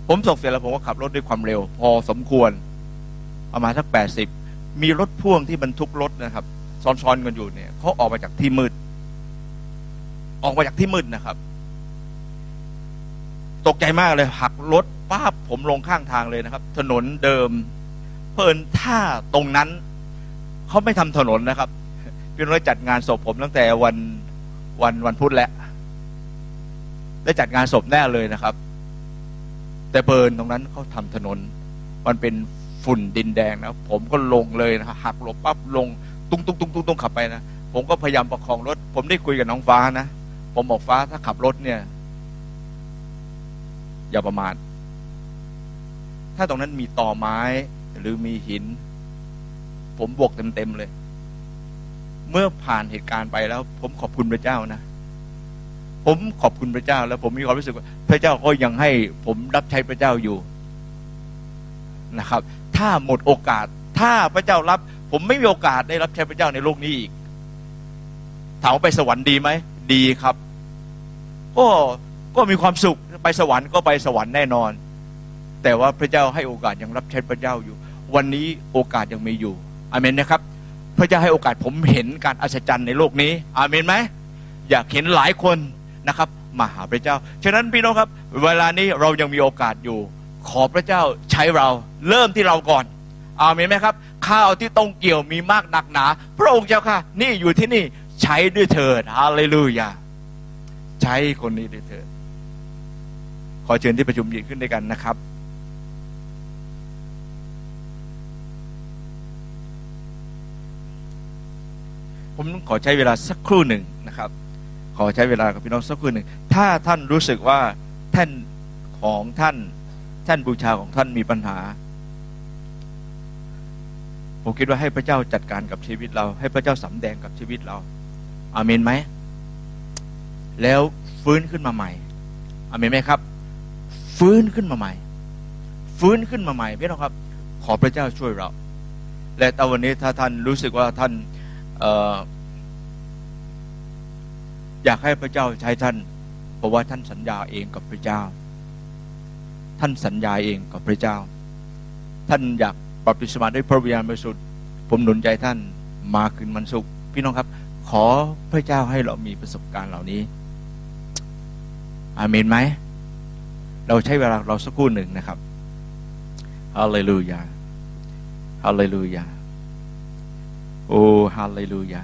ผมส่งเสร็จแล้วผมก็ขับรถด้วยความเร็ว พอสมควร ประมาณสักแปดสิบมีรถพ่วงที่บรรทุกรถนะครับซ้อนๆกันอยู่เนี่ยเขาออกมาจากที่มืด ออกมาจากที่มืดนะครับ ตกใจมากเลยหักรถป้าบผมลงข้างทางเลยนะครับ ถนนเดิม เพิ่นถ้าตรงนั้นเขาไม่ทำถนนนะครับพี่น้อยจัดงานศพผมตั้งแต่วันวันวันพุธแล้วได้จัดงานศพแน่เลยนะครับ แต่เบิร์นตรงนั้นเขาทำถนน มันเป็นฝุ่นดินแดงนะ ผมก็ลงเลยนะหักหลบปั๊บลง ตุ้งตุ้งตุ้งตุ้งตุ้งขับไปนะ ผมก็พยายามประคองรถ ผมได้คุยกับน้องฟ้านะ ผมบอกฟ้าถ้าขับรถเนี่ย อย่าประมาทถ้าตรงนั้นมีต่อไม้หรือมีหิน ผมบวกเต็มๆเลย เมื่อผ่านเหตุการณ์ไปแล้ว ผมขอบคุณพระเจ้านะ ผมขอบคุณพระเจ้า แล้วผมมีความรู้สึกว่า พระเจ้าก็ยังให้ผมรับใช้พระเจ้าอยู่นะครับ ถ้าหมดโอกาส ถ้าพระเจ้ารับ ผมไม่มีโอกาสได้รับใช้พระเจ้าในโลกนี้อีกถามว่าไปสวรรค์ดีไหมดีครับ ก็ก็มีความสุขไปสวรรค์ก็ไปสวรรค์แน่นอน แต่ว่าพระเจ้าให้โอกาสยังรับใช้พระเจ้าอยู่ วันนี้โอกาสยังมีอยู่อาเมนนะครับ พระเจ้าให้โอกาสผมเห็นการอัศจรรย์ในโลกนี้อาเมนไหมอยากเห็นหลายคน นะครับมาหาพระเจ้า ฉะนั้นพี่น้องครับ เวลานี้เรายังมีโอกาสอยู่ ขอพระเจ้าใช้เราเริ่มที่เราก่อนอาเมนไหมครับ ข้าวที่ต้องเกี่ยวมีมากหนักหนา พระองค์เจ้าค่ะ นี่อยู่ที่นี่ใช้ด้วยเถิดฮาเลลูยาใช้คนนี้ด้วยเถิดขอเชิญที่ประชุมยืนขึ้นด้วยกันนะครับ ผมขอใช้เวลาสักครู่หนึ่งนะครับ ขอใช้เวลากับพี่น้องสักครู่หนึ่งถ้าท่านรู้สึกว่าแท่นของท่านแท่นบูชาของท่านมีปัญหา ผมคิดว่าให้พระเจ้าจัดการกับชีวิตเรา ให้พระเจ้าสำแดงกับชีวิตเราอาเมนไหมแล้วฟื้นขึ้นมาใหม่อาเมนไหมครับ ฟื้นขึ้นมาใหม่ ฟื้นขึ้นมาใหม่พี่น้องครับ ขอพระเจ้าช่วยเรา และตอนวันนี้ถ้าท่านรู้สึกว่าท่าน อยากให้พระเจ้าใช้ท่าน เพราะว่าท่านสัญญาเองกับพระเจ้า ท่านสัญญาเองกับพระเจ้า ท่านอยากปรับปิสมาด้วยพระวิญญาณบริสุทธิ์ผมหนุนใจท่านมาคืนมันสุขพี่น้องครับ ขอพระเจ้าให้เรามีประสบการณ์เหล่านี้ อาเมนไหม เราใช้เวลาเราสักครู่หนึ่งนะครับฮาเลลูยาฮาเลลูยาโอ้ฮาเลลูยา